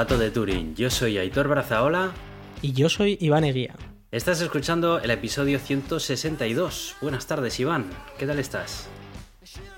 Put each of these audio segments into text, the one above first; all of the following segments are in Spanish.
Gato de Turing. Yo soy Aitor Brazaola. Y yo soy Iván Eguía. Estás escuchando el episodio 162. Buenas tardes, Iván. ¿Qué tal estás?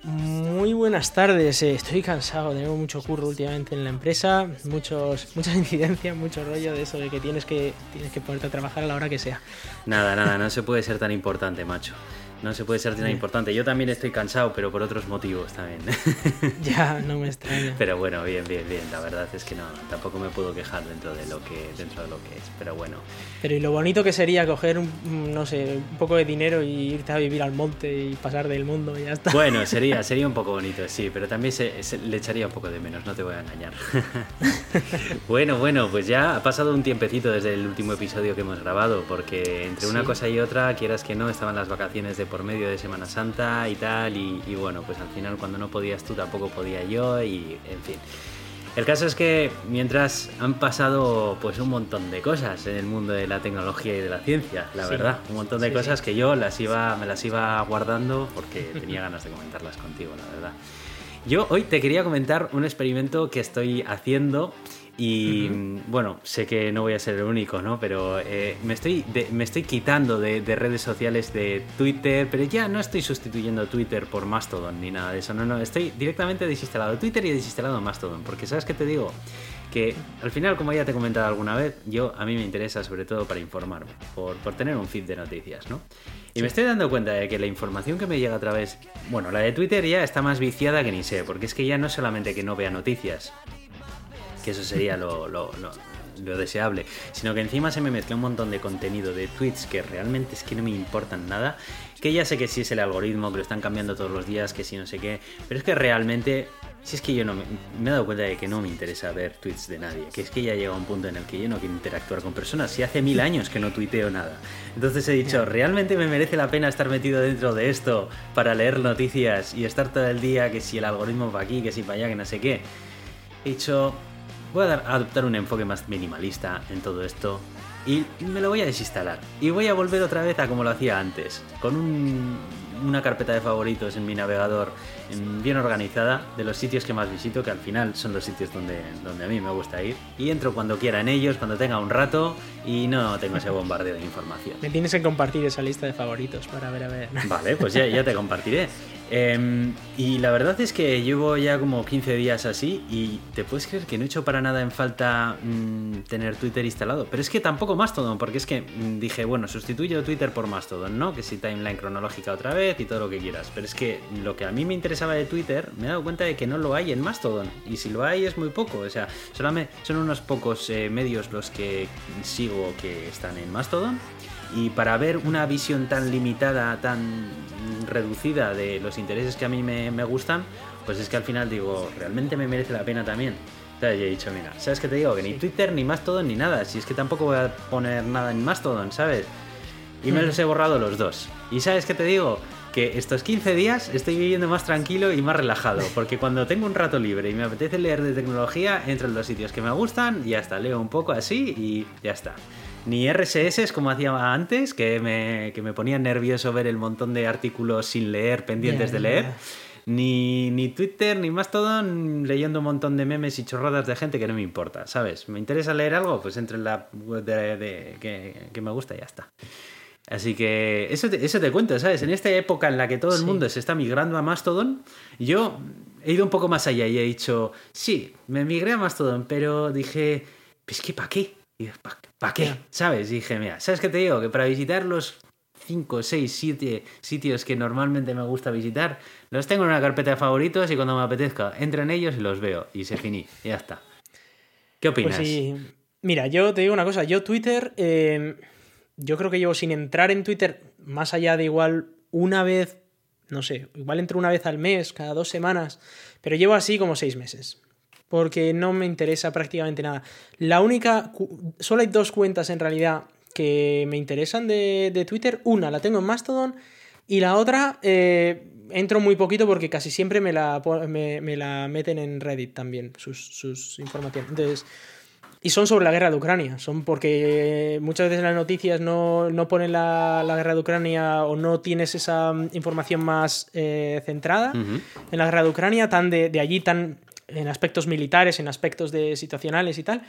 Muy buenas tardes. eh, Estoy cansado, tengo mucho curro últimamente en la empresa, muchos, muchas incidencias, mucho rollo de eso de que tienes que tienes que ponerte a trabajar a la hora que sea. Nada, nada, no se puede ser tan importante, macho. No se puede ser tan importante. Yo también estoy cansado, pero por otros motivos también. Ya, no me extraña. Pero bueno, bien, bien, bien. La verdad es que no, tampoco me puedo quejar dentro de lo que, dentro de lo que es. Pero bueno. Pero y lo bonito que sería coger, un, no sé, un poco de dinero y irte a vivir al monte y pasar del mundo y ya está. Bueno, sería, sería un poco bonito, sí, pero también se, se- le echaría un poco de menos, no te voy a engañar. bueno, bueno, pues ya ha pasado un tiempecito desde el último episodio que hemos grabado, porque entre una Sí. cosa y otra, quieras que no, estaban las vacaciones de por medio de Semana Santa y tal, y, y bueno, pues al final cuando no podías tú tampoco podía yo, y en fin. El caso es que mientras han pasado pues un montón de cosas en el mundo de la tecnología y de la ciencia, la Sí. verdad, un montón de Sí, cosas sí. que yo las iba, me las iba guardando porque tenía ganas de comentarlas contigo, la verdad. Yo hoy te quería comentar un experimento que estoy haciendo y bueno, sé que no voy a ser el único, ¿no? Pero eh, me, estoy de- me estoy quitando de, de redes sociales de Twitter, pero ya no estoy sustituyendo Twitter por Mastodon ni nada de eso, no, no, estoy directamente desinstalado Twitter y desinstalado Mastodon, porque ¿sabes qué te digo? Que al final, como ya te he comentado alguna vez, yo a mí me interesa sobre todo para informarme, por, por tener un feed de noticias, ¿no? Y me estoy dando cuenta de que la información que me llega a través, bueno, la de Twitter ya está más viciada que ni sé, porque es que ya no es solamente que no vea noticias, que eso sería lo, lo- lo- lo deseable, sino que encima se me mezcla un montón de contenido de tweets que realmente es que no me importan nada, que ya sé que sí es el algoritmo, que lo están cambiando todos los días, que sí no sé qué, pero es que realmente, si es que yo no me, me he dado cuenta de que no me interesa ver tweets de nadie, que es que ya llega un punto en el que yo no quiero interactuar con personas, si hace mil años que no tuiteo nada. Entonces he dicho, ¿realmente me merece la pena estar metido dentro de esto para leer noticias y estar todo el día que si el algoritmo va aquí, que si para allá, que no sé qué? He dicho, voy a dar- adoptar un enfoque más minimalista en todo esto y me lo voy a desinstalar. Y voy a volver otra vez a como lo hacía antes, con un- una carpeta de favoritos en mi navegador en- bien organizada de los sitios que más visito, que al final son los sitios donde, donde a mí me gusta ir. Y entro cuando quiera en ellos, cuando tenga un rato y no tengo ese bombardeo de información. Me tienes que compartir esa lista de favoritos para ver a ver. Vale, pues ya, ya te compartiré. Em, y la verdad es que llevo ya como 15 días así y te puedes creer que no he hecho para nada en falta mm, tener Twitter instalado. Pero es que tampoco Mastodon, porque es que mm, dije, bueno, sustituyo Twitter por Mastodon, ¿no? Que si timeline cronológica otra vez y todo lo que quieras. Pero es que lo que a mí me interesaba de Twitter, me he dado cuenta de que no lo hay en Mastodon. Y si lo hay es muy poco. O sea, son unos pocos eh, medios los que sigo que están en Mastodon. Y para ver una visión tan limitada, tan reducida de los intereses que a mí me, me gustan, pues es que al final digo, realmente me merece la pena también. Entonces yo he dicho, mira, ¿sabes qué te digo? Que ni Twitter, ni Mastodon, ni nada. Si es que tampoco voy a poner nada en Mastodon, ¿sabes? Y me los he borrado los dos. ¿Y sabes qué te digo? Que estos 15 días estoy viviendo más tranquilo y más relajado. Porque cuando tengo un rato libre y me apetece leer de tecnología, entro en los sitios que me gustan y ya está. Leo un poco así y ya está. Ni RSS como hacía antes, que me, que me ponía nervioso ver el montón de artículos sin leer, pendientes de leer. Ni, ni Twitter, ni Mastodon, leyendo un montón de memes y chorradas de gente que no me importa, ¿sabes? ¿Me interesa leer algo? Pues entre en la web de, de- que, que me gusta y ya está. Así que eso te, eso te cuento, ¿sabes? En esta época en la que todo el Sí. mundo se está migrando a Mastodon, yo he ido un poco más allá y he dicho, sí, me migré a Mastodon, pero dije, pues que ¿para qué? ¿Para qué? Ya. ¿Sabes? Dije, mira, ¿sabes qué te digo? Que para visitar los 5, 6, 7 sitios que normalmente me gusta visitar, los tengo en una carpeta de favoritos y cuando me apetezca entro en ellos y los veo y se finí, y ya está. ¿Qué opinas? Pues sí. Mira, yo te digo una cosa. Yo Twitter, eh, yo creo que llevo sin entrar en Twitter más allá de igual una vez, no sé, igual entro una vez al mes, cada dos semanas, pero llevo así como seis meses. Porque no me interesa prácticamente nada. La única, solo hay dos cuentas en realidad que me interesan de, de Twitter. Una la tengo en Mastodon y la otra eh, entro muy poquito porque casi siempre me la, me, me la meten en Reddit también, sus, sus informaciones. Entonces, y son sobre la guerra de Ucrania. Son porque muchas veces en las noticias no, no ponen la, la guerra de Ucrania o no tienes esa mm, información más eh, centrada en la guerra de Ucrania, tan de, de allí tan en aspectos militares, en aspectos de situacionales y tal.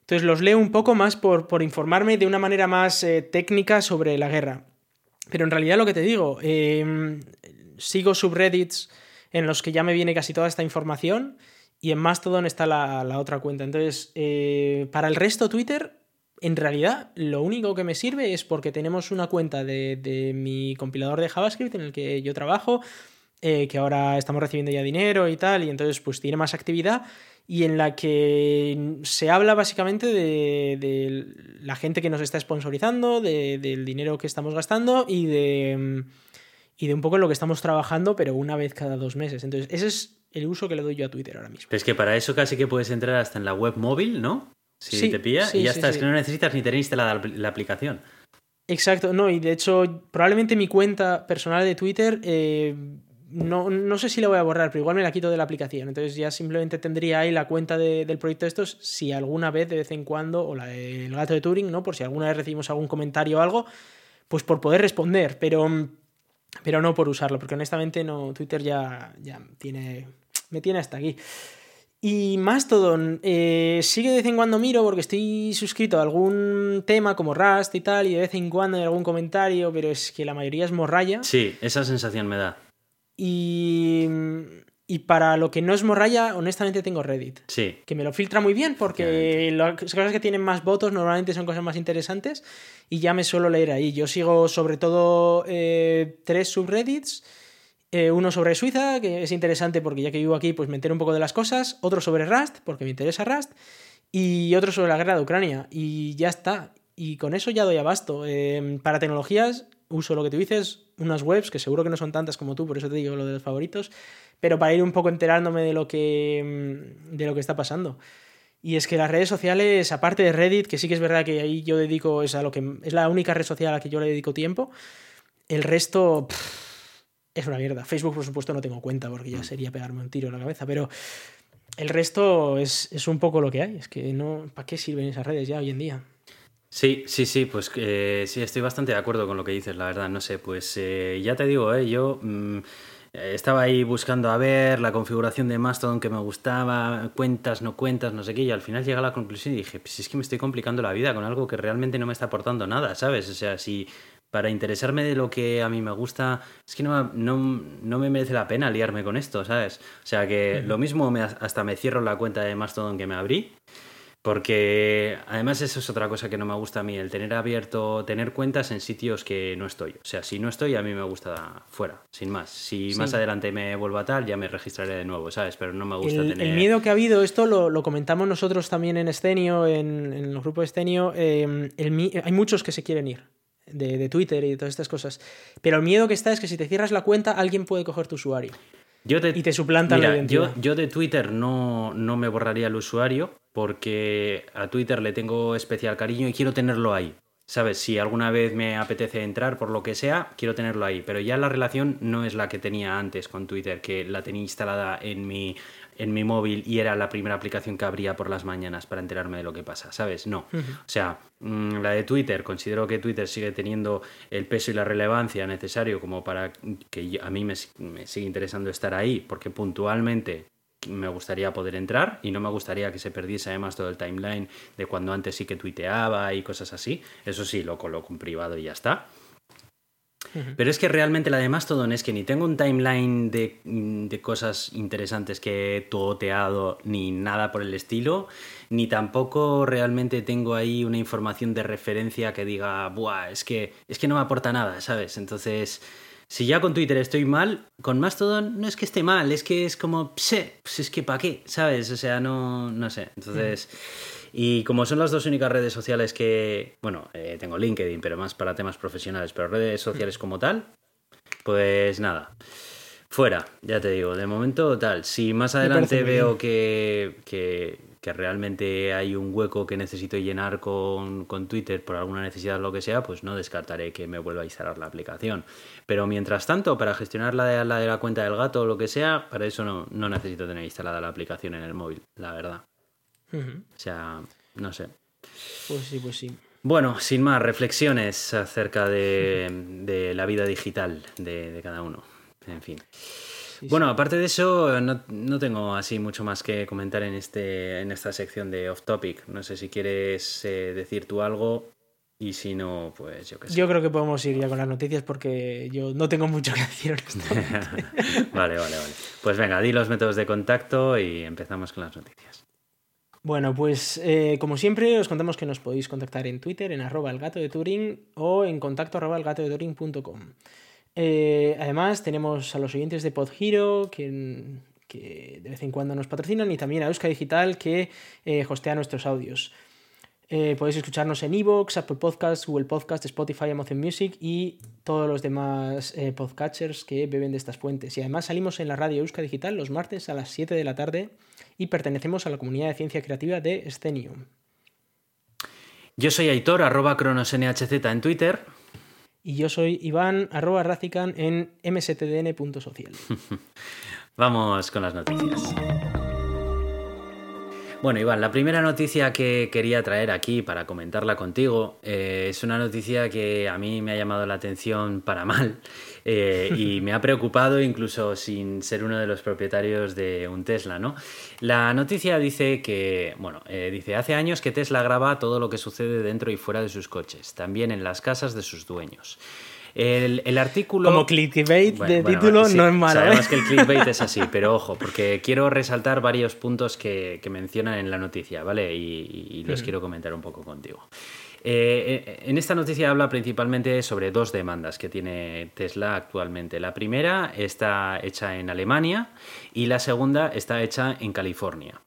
Entonces los leo un poco más por, por informarme de una manera más eh, técnica sobre la guerra. Pero en realidad lo que te digo, em, sigo subreddits en los que ya me viene casi toda esta información y en Mastodon está la, la otra cuenta. Entonces, eh, para el resto Twitter, en realidad lo único que me sirve es porque tenemos una cuenta de, de mi compilador de JavaScript en el que yo trabajo, eh, que ahora estamos recibiendo ya dinero y tal, y entonces pues tiene más actividad y en la que se habla básicamente de, de la gente que nos está sponsorizando, de, del dinero que estamos gastando y de, y de un poco lo que estamos trabajando, pero una vez cada dos meses. Entonces, ese es el uso que le doy yo a Twitter ahora mismo. Es que para eso casi que puedes entrar hasta en la web móvil, ¿no? Si Sí, te pilla sí, y ya sí, está, es que no necesitas ni tener instalada la, la aplicación. Exacto, no, y de hecho, probablemente mi cuenta personal de Twitter, eh, no, no sé si la voy a borrar, pero igual me la quito de la aplicación. Entonces ya simplemente tendría ahí la cuenta de- del proyecto estos, si alguna vez, de vez en cuando, o la del gato de Turing, ¿no? Por si alguna vez recibimos algún comentario o algo, pues por poder responder, pero, pero no por usarlo, porque honestamente no, Twitter ya, ya tiene, me tiene hasta aquí. Y Mastodon, eh, sí que de vez en cuando miro porque estoy suscrito a algún tema como Rust y tal, y de vez en cuando hay algún comentario, pero es que la mayoría es morralla. Sí, esa sensación me da. Y, y para lo que no es morralla, honestamente tengo Reddit. Sí. Que me lo filtra muy bien porque las cosas que tienen más votos normalmente son cosas más interesantes y ya me suelo leer ahí. Yo sigo sobre todo eh, tres subreddits. Eh, uno sobre Suiza, que es interesante porque ya que vivo aquí, pues me entero un poco de las cosas. Otro sobre Rust, porque me interesa Rust. Y otro sobre la guerra de Ucrania. Y ya está. Y con eso ya doy abasto. Eh, para tecnologías, uso lo que tú dices, unas webs, que seguro que no son tantas como tú, por eso te digo lo de los favoritos. Pero para ir un poco enterándome de lo que, mm, de lo que está pasando. Y es que las redes sociales, aparte de Reddit, que sí que es verdad que ahí yo dedico, es, a lo que, es la única red social a la que yo le dedico tiempo, el resto es una mierda. Facebook, por supuesto, no tengo cuenta porque ya sería pegarme un tiro en la cabeza, pero el resto es, es un poco lo que hay. Es que no, ¿para qué sirven esas redes ya hoy en día? Sí, sí, sí, pues eh, sí, estoy bastante de acuerdo con lo que dices, la verdad, no sé, pues eh, ya te digo, eh, yo mm, eh, estaba ahí buscando a ver la configuración de Mastodon que me gustaba, cuentas, no cuentas, no sé qué, y al final llegué a la conclusión y dije, pues es que me estoy complicando la vida con algo que realmente no me está aportando nada, ¿sabes? O sea, si para interesarme de lo que a mí me gusta, es que no, no, no me merece la pena liarme con esto, ¿sabes? O sea, que lo mismo me- hasta me cierro la cuenta de Mastodon que me abrí. Porque además eso es otra cosa que no me gusta a mí, el tener abierto, tener cuentas en sitios que no estoy. O sea, si no estoy, a mí me gusta fuera, sin más. Si Sí. más adelante me vuelvo a tal, ya me registraré de nuevo, ¿sabes? Pero no me gusta El, tener... el miedo que ha habido, esto lo, lo comentamos nosotros también en Escenio, en, en el grupo de Escenio, eh, el mi- hay muchos que se quieren ir de, de Twitter y de todas estas cosas. Pero el miedo que está es que si te cierras la cuenta, alguien puede coger tu usuario. Yo te, y te suplantan la yo, yo de Twitter no, no me borraría el usuario porque a Twitter le tengo especial cariño y quiero tenerlo ahí. ¿Sabes? Si alguna vez me apetece entrar por lo que sea, quiero tenerlo ahí. Pero ya la relación no es la que tenía antes con Twitter, que la tenía instalada en mi, en mi móvil y era la primera aplicación que abría por las mañanas para enterarme de lo que pasa, ¿sabes? No. O sea, mm, la de Twitter, considero que Twitter sigue teniendo el peso y la relevancia necesario como para que a mí me, me siga interesando estar ahí, porque puntualmente me gustaría poder entrar y no me gustaría que se perdiese además todo el timeline de cuando antes sí que tuiteaba y cosas así. Eso sí, lo coloco en privado y ya está. Pero es que realmente la de Mastodon es que ni tengo un timeline de, de cosas interesantes que he tuoteado ni nada por el estilo, ni tampoco realmente tengo ahí una información de referencia que diga, Buah, es que, es que no me aporta nada, ¿sabes? Entonces, si ya con Twitter estoy mal, con Mastodon no es que esté mal, es que es como, pse, pues es que ¿para qué? ¿Sabes? O sea, no, no sé. Entonces... Y como son las dos únicas redes sociales que, bueno, eh, tengo LinkedIn, pero más para temas profesionales, pero redes sociales como tal, pues nada. Fuera, ya te digo, de momento tal. Si más adelante veo que, que, que realmente hay un hueco que necesito llenar con, con Twitter por alguna necesidad o lo que sea, pues no descartaré que me vuelva a instalar la aplicación. Pero mientras tanto, para gestionar la de la, de la cuenta del gato o lo que sea, para eso no, no necesito tener instalada la aplicación en el móvil, la verdad. O sea, no sé. Pues sí, pues sí. Bueno, sin más, reflexiones acerca de, de la vida digital de, de cada uno. En fin. bueno, aparte de eso, no, tengo así mucho más que comentar en, este, en esta sección de Off Topic. No sé si quieres eh, decir tú algo y si no, pues yo qué sé. Yo creo que podemos ir ya con las noticias porque yo no tengo mucho que decir. vale, vale, vale. Pues venga, di los métodos de contacto y empezamos con las noticias. Bueno, pues eh, como siempre os contamos que nos podéis contactar en Twitter en arroba el gato de Turing o en contacto arroba el de Turing.com. Eh, además tenemos a los oyentes de PodHero que, que de vez en cuando nos patrocinan y también a Euska Digital que eh, hostea nuestros audios. podéis escucharnos en Evox, Apple Podcasts, Google Podcasts, Spotify, Amazon Music y todos los demás podcatchers que beben de estas fuentes. Y además salimos en la radio Euska Digital los martes a las 7 de la tarde y pertenecemos a la comunidad de ciencia creativa de Scenium. Yo soy Aitor, arroba cronosnhz en Twitter. Y yo soy Iván, arroba racican en mstdn.social. Vamos con las noticias. Bueno, Iván, la primera noticia que quería traer aquí para comentarla contigo eh, es una noticia que a mí me ha llamado la atención para mal eh, y me ha preocupado incluso sin ser uno de los propietarios de un Tesla, ¿no? La noticia dice que, bueno, eh, dice, hace años que Tesla graba todo lo que sucede dentro y fuera de sus coches, también en las casas de sus dueños. El, artículo. Como clickbait de título no es malo. Sabemos ¿eh? que el clickbait es así, pero ojo, porque quiero resaltar varios puntos que, mencionan en la noticia, ¿vale? Y, los quiero comentar un poco contigo. Eh, eh, en esta noticia habla principalmente sobre dos demandas que tiene Tesla actualmente. La primera está hecha en Alemania y la segunda está hecha en California.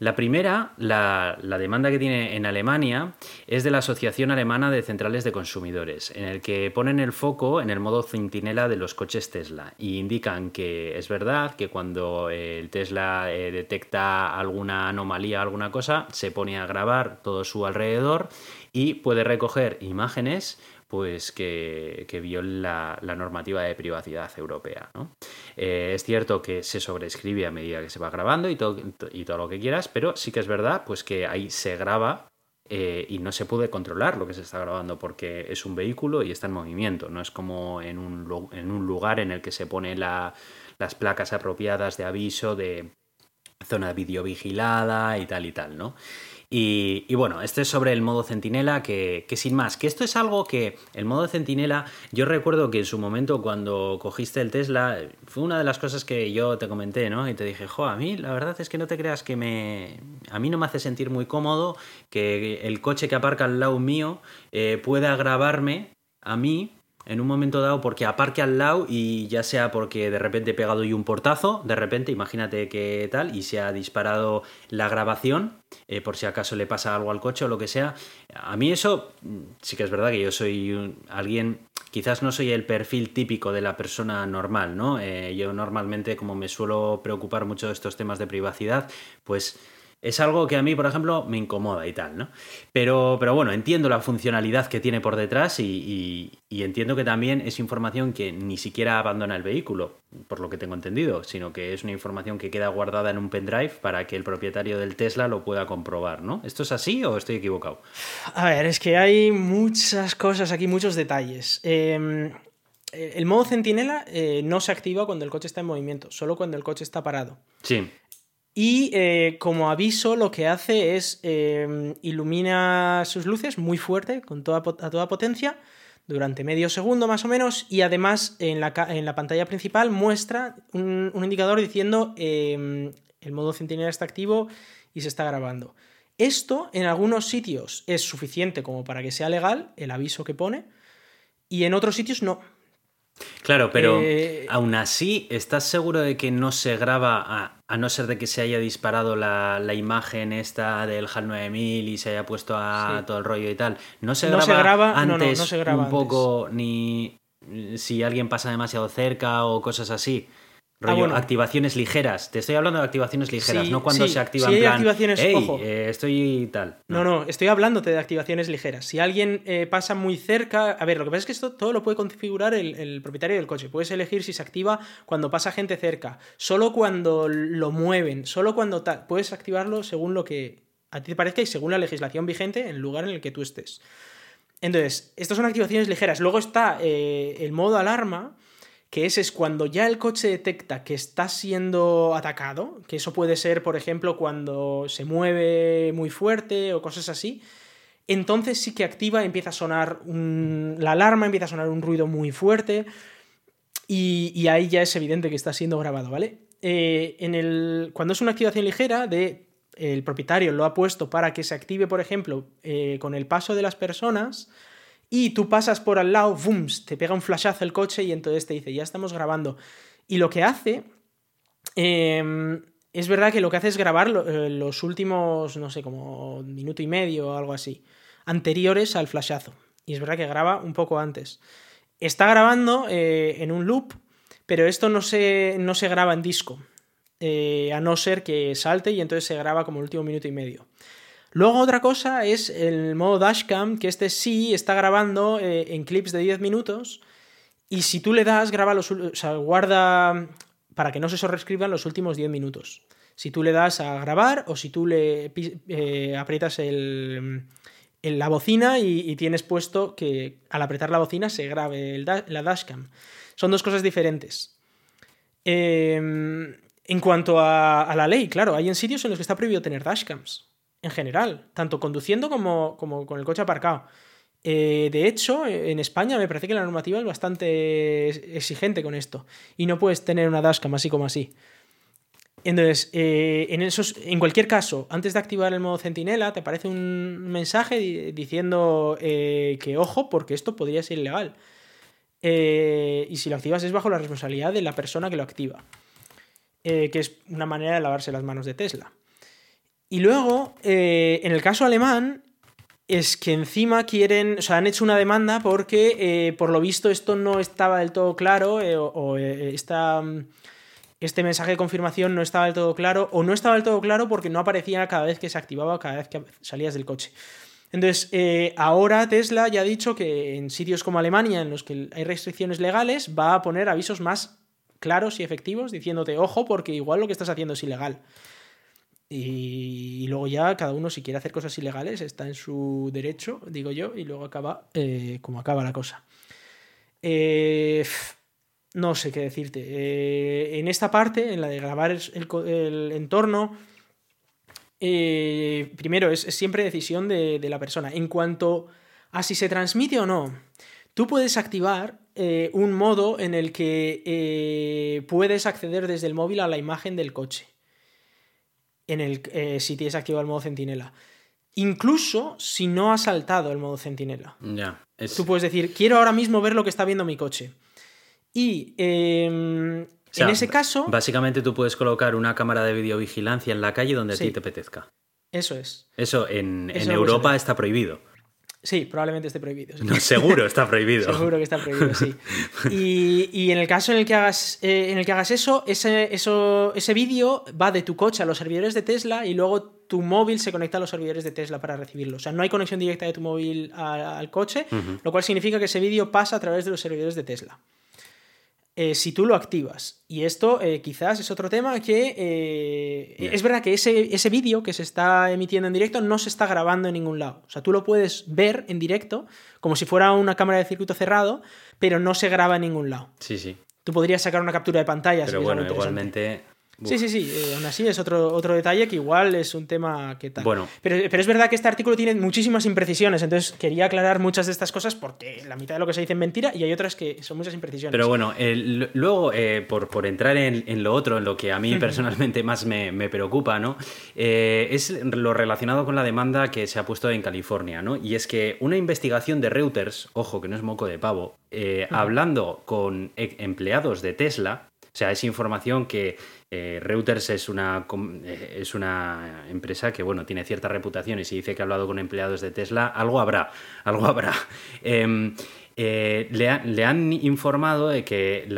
La primera, la, demanda que tiene en Alemania, es de la Asociación Alemana de Centrales de Consumidores, en el que ponen el foco en el modo centinela de los coches Tesla y indican que es verdad que cuando el Tesla eh, detecta alguna anomalía, alguna cosa, se pone a grabar todo su alrededor y puede recoger imágenes pues que, que la, normativa de privacidad europea. Eh, es cierto que se sobrescribe a medida que se va grabando y todo, y todo lo que quieras, pero sí que es verdad pues que ahí se graba eh, y no se puede controlar lo que se está grabando porque es un vehículo y está en movimiento. No es como en un, en un lugar en el que se ponen las placas apropiadas de aviso de zona videovigilada y tal y tal, ¿no? Y, bueno, este es sobre el modo centinela, que, sin más, que esto es algo que el modo centinela, yo recuerdo que en su momento cuando cogiste el Tesla, fue una de las cosas que yo te comenté, ¿no? Y te dije, jo, a mí la verdad es que no te creas que me... A mí no me hace sentir muy cómodo que el coche que aparca al lado mío eh, pueda grabarme a mí en un momento dado porque aparque al lado y ya sea porque de repente he pegado yo un portazo, de repente, imagínate que tal, y se ha disparado la grabación, eh, por si acaso le pasa algo al coche o lo que sea. A mí eso mm, sí que es verdad que yo soy alguien, quizás no soy el perfil típico de la persona normal, ¿no? Eh, yo normalmente, como me suelo preocupar mucho de estos temas de privacidad, pues es algo que a mí, por ejemplo, me incomoda y tal, ¿no? Pero, pero bueno, entiendo la funcionalidad que tiene por detrás y, entiendo que también es información que ni siquiera abandona el vehículo, por lo que tengo entendido, sino que es una información que queda guardada en un pendrive para que el propietario del Tesla lo pueda comprobar, ¿no? ¿Esto es así o estoy equivocado? A ver, es que hay muchas cosas aquí, muchos detalles. Em, el modo centinela eh, no se activa cuando el coche está en movimiento, solo cuando el coche está parado. Sí. Y eh, como aviso lo que hace es eh, ilumina sus luces muy fuerte, con toda, a toda potencia, durante medio segundo más o menos, y además en la, en la pantalla principal muestra un, indicador diciendo em, el modo centinela está activo y se está grabando. Esto en algunos sitios es suficiente como para que sea legal, el aviso que pone, y en otros sitios no. Claro, pero eh, aún así, ¿estás seguro de que no se graba, a, no ser de que se haya disparado la, imagen esta del HAL 9000 y se haya puesto a todo el rollo y tal? ¿No se graba, antes un poco ni si alguien pasa demasiado cerca o cosas así? Ah, rollo, activaciones ligeras. Te estoy hablando de activaciones ligeras, no cuando se activa en plan, activaciones, ojo. Eh, estoy tal. No. no. estoy hablándote de activaciones ligeras. Si alguien eh, pasa muy cerca. A ver, lo que pasa es que esto todo lo puede configurar el, propietario del coche. Puedes elegir si se activa cuando pasa gente cerca, solo cuando lo mueven, solo cuando tal. Puedes activarlo según lo que a ti te parezca y según la legislación vigente en el lugar en el que tú estés. Entonces, estas son activaciones ligeras. Luego está eh, el modo alarma que ese es cuando ya el coche detecta que está siendo atacado, que eso puede ser, por ejemplo, cuando se mueve muy fuerte o cosas así, entonces sí que activa, empieza a sonar la alarma, empieza a sonar un ruido muy fuerte y, ahí ya es evidente que está siendo grabado, ¿vale? Eh, en el, cuando es una activación ligera, de, el propietario lo ha puesto para que se active, por ejemplo, eh, con el paso de las personas y tú pasas por al lado, ¡bum! te pega un flashazo el coche y entonces te dice, ya estamos grabando. Y lo que hace, em, es verdad que lo que hace es grabar eh, los últimos, no sé, como minuto y medio o algo así, anteriores al flashazo. Y es verdad que graba un poco antes. Está grabando eh, en un loop, pero esto no se, no se graba en disco, eh, a no ser que salte y entonces se graba como el último minuto y medio. Luego otra cosa es el modo dashcam, que este sí está grabando eh, en clips de 10 minutos y si tú le das, graba los, o sea, guarda para que no se sobrescriban los últimos 10 minutos. Si tú le das a grabar o si tú le eh, aprietas el, la bocina y, tienes puesto que al apretar la bocina se grabe la dashcam. Son dos cosas diferentes. Em, en cuanto a, a, la ley, claro, hay en sitios en los que está prohibido tener dashcams en general, tanto conduciendo como, con el coche aparcado. Eh, de hecho, en España me parece que la normativa es bastante exigente con esto y no puedes tener una dashcam así como así. Entonces, eh, en, esos, en cualquier caso, antes de activar el modo centinela, te aparece un mensaje diciendo eh, que ojo, porque esto podría ser ilegal. y si lo activas es bajo la responsabilidad de la persona que lo activa. que es una manera de lavarse las manos de Tesla. Y luego, eh, en el caso alemán, es que encima quieren, o sea, han hecho una demanda porque eh, por lo visto esto no estaba del todo claro eh, o, este mensaje de confirmación no estaba del todo claro o no estaba del todo claro porque no aparecía cada vez que se activaba, cada vez que salías del coche. Entonces, ahora Tesla ya ha dicho que en sitios como Alemania, en los que hay restricciones legales, va a poner avisos más claros y efectivos diciéndote, ojo, porque igual lo que estás haciendo es ilegal. Y, luego ya cada uno si quiere hacer cosas ilegales está en su derecho, digo yo, y luego acaba eh, como acaba la cosa. Eh, no sé qué decirte. Eh, en esta parte, en la de grabar el, entorno, primero es, siempre decisión de, de, la persona. En cuanto a si se transmite o no, tú puedes activar un modo en el que puedes acceder desde el móvil a la imagen del coche en el, eh, si tienes activado el modo centinela. Incluso si no has saltado el modo centinela. Ya. Tú puedes decir, quiero ahora mismo ver lo que está viendo mi coche. Y em, en ese caso. Básicamente tú puedes colocar una cámara de videovigilancia en la calle donde a ti te apetezca. Eso es. Eso en, en Europa está prohibido. Sí, probablemente esté prohibido. seguro está prohibido. seguro que está prohibido, sí. Y, en el caso en el que hagas, eh, en el que hagas eso, ese, eso, ese vídeo va de tu coche a los servidores de Tesla y luego tu móvil se conecta a los servidores de Tesla para recibirlo. O sea, no hay conexión directa de tu móvil al, coche, lo cual significa que ese vídeo pasa a través de los servidores de Tesla. Eh, si tú lo activas. Y esto eh, quizás es otro tema que eh, es verdad que ese, ese vídeo que se está emitiendo en directo no se está grabando en ningún lado. O sea, tú lo puedes ver en directo como si fuera una cámara de circuito cerrado, pero no se graba en ningún lado. Sí, sí. Tú podrías sacar una captura de pantalla. Pero bueno, igualmente Sí, sí, sí. Eh, aún así es otro, otro detalle que igual es un tema que tal. Bueno. Pero, es verdad que este artículo tiene muchísimas imprecisiones, entonces quería aclarar muchas de estas cosas porque la mitad de lo que se dice es mentira y hay otras que son muchas imprecisiones. Pero bueno, luego, eh, por, por, entrar en, lo otro, en lo que a mí personalmente más me, preocupa, ¿no? Eh, es lo relacionado con la demanda que se ha puesto en California, ¿no? Y es que una investigación de Reuters, ojo que no es moco de pavo, hablando con e, empleados de Tesla, o sea, es información que eh, Reuters es una, eh, es una empresa que bueno, tiene cierta reputación y si dice que ha hablado con empleados de Tesla, algo habrá, algo habrá. Em, eh, le, han informado de que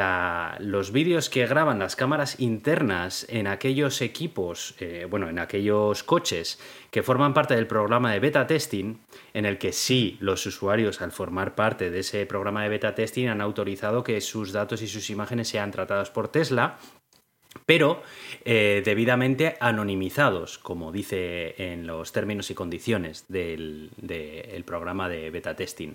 los vídeos que graban las cámaras internas en aquellos equipos, bueno, en aquellos coches que forman parte del programa de beta testing, en el que sí los usuarios al formar parte de ese programa de beta testing han autorizado que sus datos y sus imágenes sean tratados por Tesla pero eh, debidamente anonimizados, como dice en los términos y condiciones del, programa de beta testing.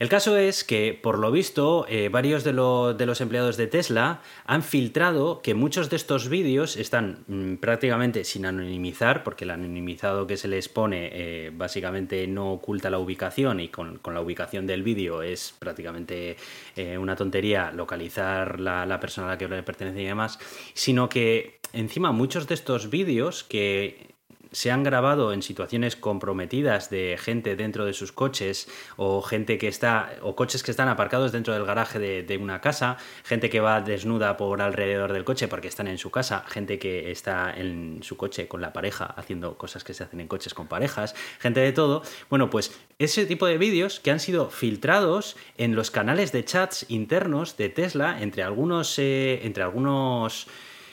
El caso es que, por lo visto, eh, varios de, los empleados de Tesla han filtrado que muchos de estos vídeos están mm, prácticamente sin anonimizar, porque el anonimizado que se les pone eh, básicamente no oculta la ubicación y con, la ubicación del vídeo es prácticamente eh, una tontería localizar la, la persona a la que le pertenece y demás, sino que encima muchos de estos vídeos que se han grabado en situaciones comprometidas de gente dentro de sus coches o gente que está o coches que están aparcados dentro del garaje de, una casa, gente que va desnuda por alrededor del coche porque están en su casa, gente que está en su coche con la pareja haciendo cosas que se hacen en coches con parejas, gente de todo. Bueno, pues ese tipo de vídeos que han sido filtrados en los canales de chats internos de Tesla entre algunos eh, entre algunos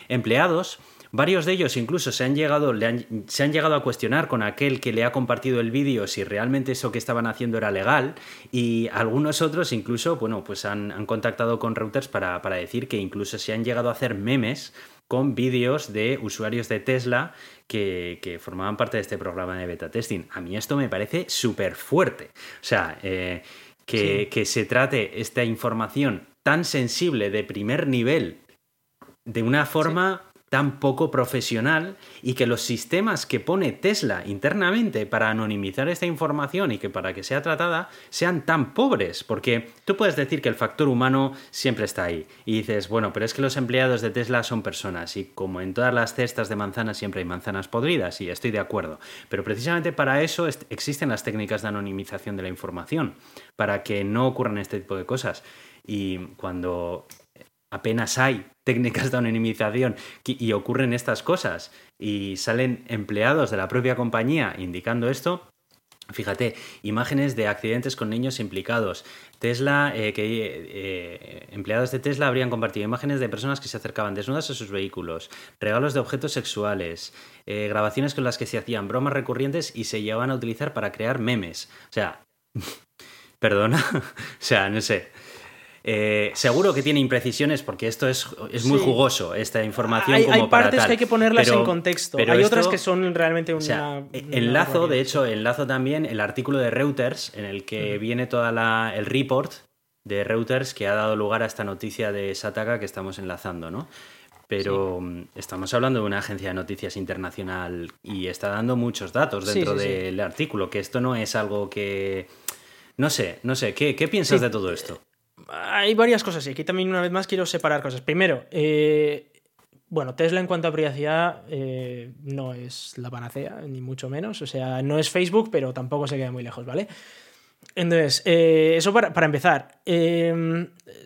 empleados Varios de ellos incluso se han llegado, se han llegado a cuestionar con aquel que le ha compartido el vídeo si realmente eso que estaban haciendo era legal y algunos otros incluso, bueno, pues han, contactado con Reuters para, decir que incluso se han llegado a hacer memes con vídeos de usuarios de Tesla que, formaban parte de este programa de beta testing. A mí esto me parece súper fuerte. O sea, eh, que, que se trate esta información tan sensible de primer nivel de una forma tan poco profesional y que los sistemas que pone Tesla internamente para anonimizar esta información y que para que sea tratada sean tan pobres, porque tú puedes decir que el factor humano siempre está ahí y dices, bueno, pero es que los empleados de Tesla son personas y como en todas las cestas de manzanas siempre hay manzanas podridas y estoy de acuerdo, pero precisamente para eso existen las técnicas de anonimización de la información, para que no ocurran este tipo de cosas. Y cuando apenas hay técnicas de anonimización y ocurren estas cosas y salen empleados de la propia compañía indicando esto, Fíjate, imágenes de accidentes con niños implicados. Tesla, eh, que eh, empleados de Tesla habrían compartido imágenes de personas que se acercaban desnudas a sus vehículos, regalos de objetos sexuales, eh, grabaciones con las que se hacían bromas recurrentes y se llevaban a utilizar para crear memes. O sea, perdona, o sea, no sé. Eh, seguro que tiene imprecisiones porque esto es, es muy jugoso, esta información. Hay, como hay partes que hay que ponerlas en contexto. hay otras que son realmente una. enlazo, de hecho, enlazo también el artículo de Reuters en el que viene toda la, el report de Reuters que ha dado lugar a esta noticia de Sataka que estamos enlazando, ¿no? Pero mm, estamos hablando de una agencia de noticias internacional y está dando muchos datos dentro del artículo, que esto no es algo que... No sé, no sé, ¿qué, qué piensas de todo esto? Hay varias cosas y aquí también una vez más quiero separar cosas. Primero, eh, bueno, Tesla en cuanto a privacidad eh, no es la panacea, ni mucho menos. O sea, no es Facebook, pero tampoco se queda muy lejos, ¿vale? Entonces, eh, eso para, para empezar.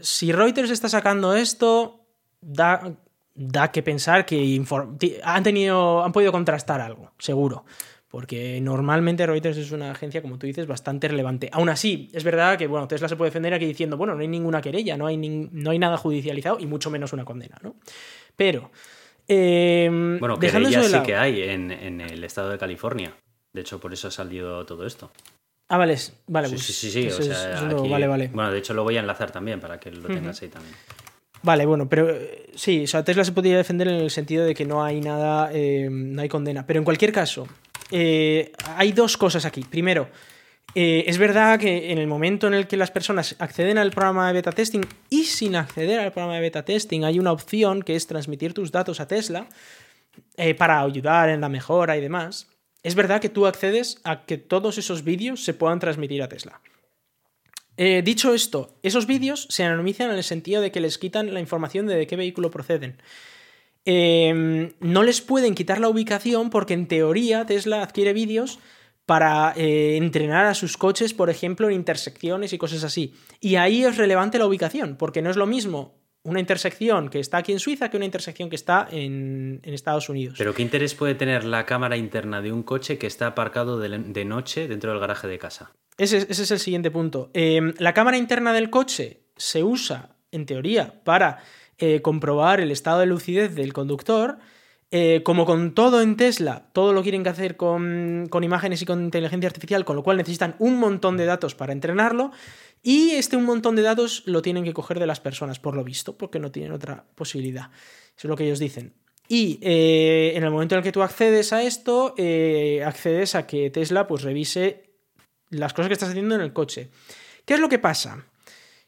si Reuters está sacando esto, da, da que pensar que han, tenido, han podido contrastar algo, seguro porque normalmente Reuters es una agencia, como tú dices, bastante relevante. Aún así, es verdad que bueno, Tesla se puede defender aquí diciendo, bueno, no hay ninguna querella, no hay, no hay nada judicializado y mucho menos una condena, ¿no? Pero... Eh, bueno, querella sí que hay en, el estado de California. De hecho, por eso ha salido todo esto. Ah, vale, vale. Sí, pues sí, sí. o sea, vale, vale. Bueno, de hecho lo voy a enlazar también para que lo tengas ahí también. Vale, bueno, pero eh, sí, o sea, Tesla se podría defender en el sentido de que no hay nada, eh, no hay condena. Pero en cualquier caso, eh, hay dos cosas aquí. Primero, eh, es verdad que en el momento en el que las personas acceden al programa de beta testing y sin acceder al programa de beta testing hay una opción que es transmitir tus datos a Tesla eh, para ayudar en la mejora y demás. Es verdad que tú accedes a que todos esos vídeos se puedan transmitir a Tesla. dicho esto, esos vídeos se anonimizan en el sentido de que les quitan la información de de qué vehículo proceden. Em, no les pueden quitar la ubicación porque en teoría Tesla adquiere vídeos para eh, entrenar a sus coches, por ejemplo, en intersecciones y cosas así. Y ahí es relevante la ubicación, porque no es lo mismo una intersección que está aquí en Suiza que una intersección que está en, Estados Unidos. Pero ¿qué interés puede tener la cámara interna de un coche que está aparcado de, noche dentro del garaje de casa? Ese, es el siguiente punto. Em, la cámara interna del coche se usa, en teoría, para eh, comprobar el estado de lucidez del conductor. Eh, como con todo en Tesla, todo lo quieren que hacer con, imágenes y con inteligencia artificial, con lo cual necesitan un montón de datos para entrenarlo. Y este un montón de datos lo tienen que coger de las personas, por lo visto, porque no tienen otra posibilidad. Eso es lo que ellos dicen. Y eh, en el momento en el que tú accedes a esto, accedes a que Tesla pues revise las cosas que estás haciendo en el coche. ¿Qué es lo que pasa?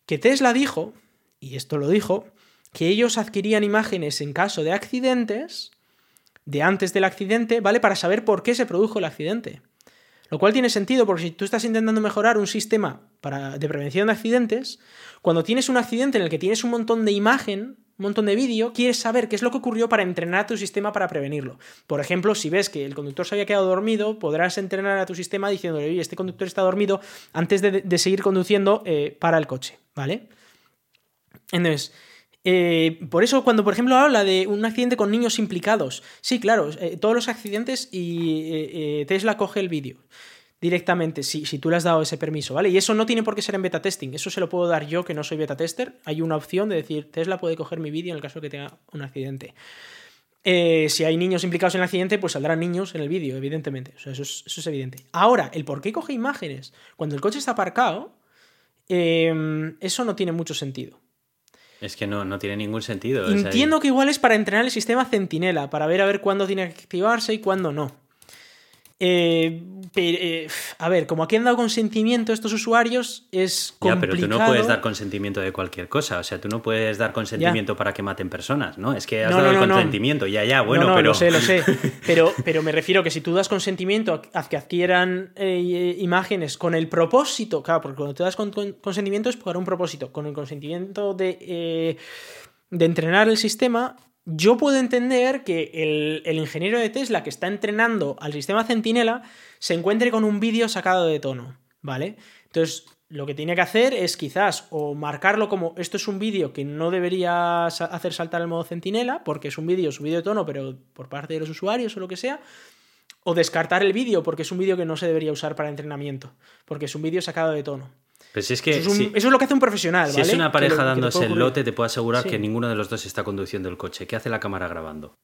Que Tesla dijo, y esto lo dijo, que ellos adquirían imágenes en caso de accidentes, de antes del accidente, ¿vale? Para saber por qué se produjo el accidente. Lo cual tiene sentido porque si tú estás intentando mejorar un sistema para, de prevención de accidentes, cuando tienes un accidente en el que tienes un montón de imagen, un montón de vídeo, quieres saber qué es lo que ocurrió para entrenar a tu sistema para prevenirlo. Por ejemplo, si ves que el conductor se había quedado dormido, podrás entrenar a tu sistema diciéndole, oye, este conductor está dormido, antes de, seguir conduciendo, eh, para el coche, ¿vale? Entonces, eh, por eso, cuando por ejemplo habla de un accidente con niños implicados, sí, claro, eh, todos los accidentes y eh, Tesla coge el vídeo directamente si, si, tú le has dado ese permiso, ¿vale? Y eso no tiene por qué ser en beta testing, eso se lo puedo dar yo que no soy beta tester. Hay una opción de decir, Tesla puede coger mi vídeo en el caso de que tenga un accidente. si hay niños implicados en el accidente, pues saldrán niños en el vídeo, evidentemente. eso, es, evidente. Ahora, el por qué coge imágenes cuando el coche está aparcado, eso no tiene mucho sentido. Es que no, no tiene ningún sentido. Entiendo que igual es para entrenar el sistema Centinela, para ver a ver cuándo tiene que activarse y cuándo no. Eh, eh, a ver, como aquí han dado consentimiento estos usuarios, es complicado. Ya, pero tú no puedes dar consentimiento de cualquier cosa. O sea, tú no puedes dar consentimiento para que maten personas, ¿no? Es que has dado el consentimiento, ya, ya, bueno, pero. Lo sé, lo sé. Pero, pero me refiero que si tú das consentimiento a que adquieran eh, imágenes con el propósito, claro, porque cuando te das consentimiento es por un propósito. Con el consentimiento de, de entrenar el sistema, yo puedo entender que el, ingeniero de Tesla que está entrenando al sistema Centinela se encuentre con un vídeo sacado de tono, ¿vale? Entonces, lo que tiene que hacer es quizás o marcarlo como esto es un vídeo que no debería hacer saltar el modo Centinela, porque es un vídeo subido de tono, pero por parte de los usuarios o lo que sea, o descartar el vídeo porque es un vídeo que no se debería usar para entrenamiento, porque es un vídeo sacado de tono. Pues es que, eso, es lo que hace un profesional. Si es una pareja dándose el lote, te puedo asegurar que ninguno de los dos está conduciendo el coche. ¿Qué hace la cámara grabando?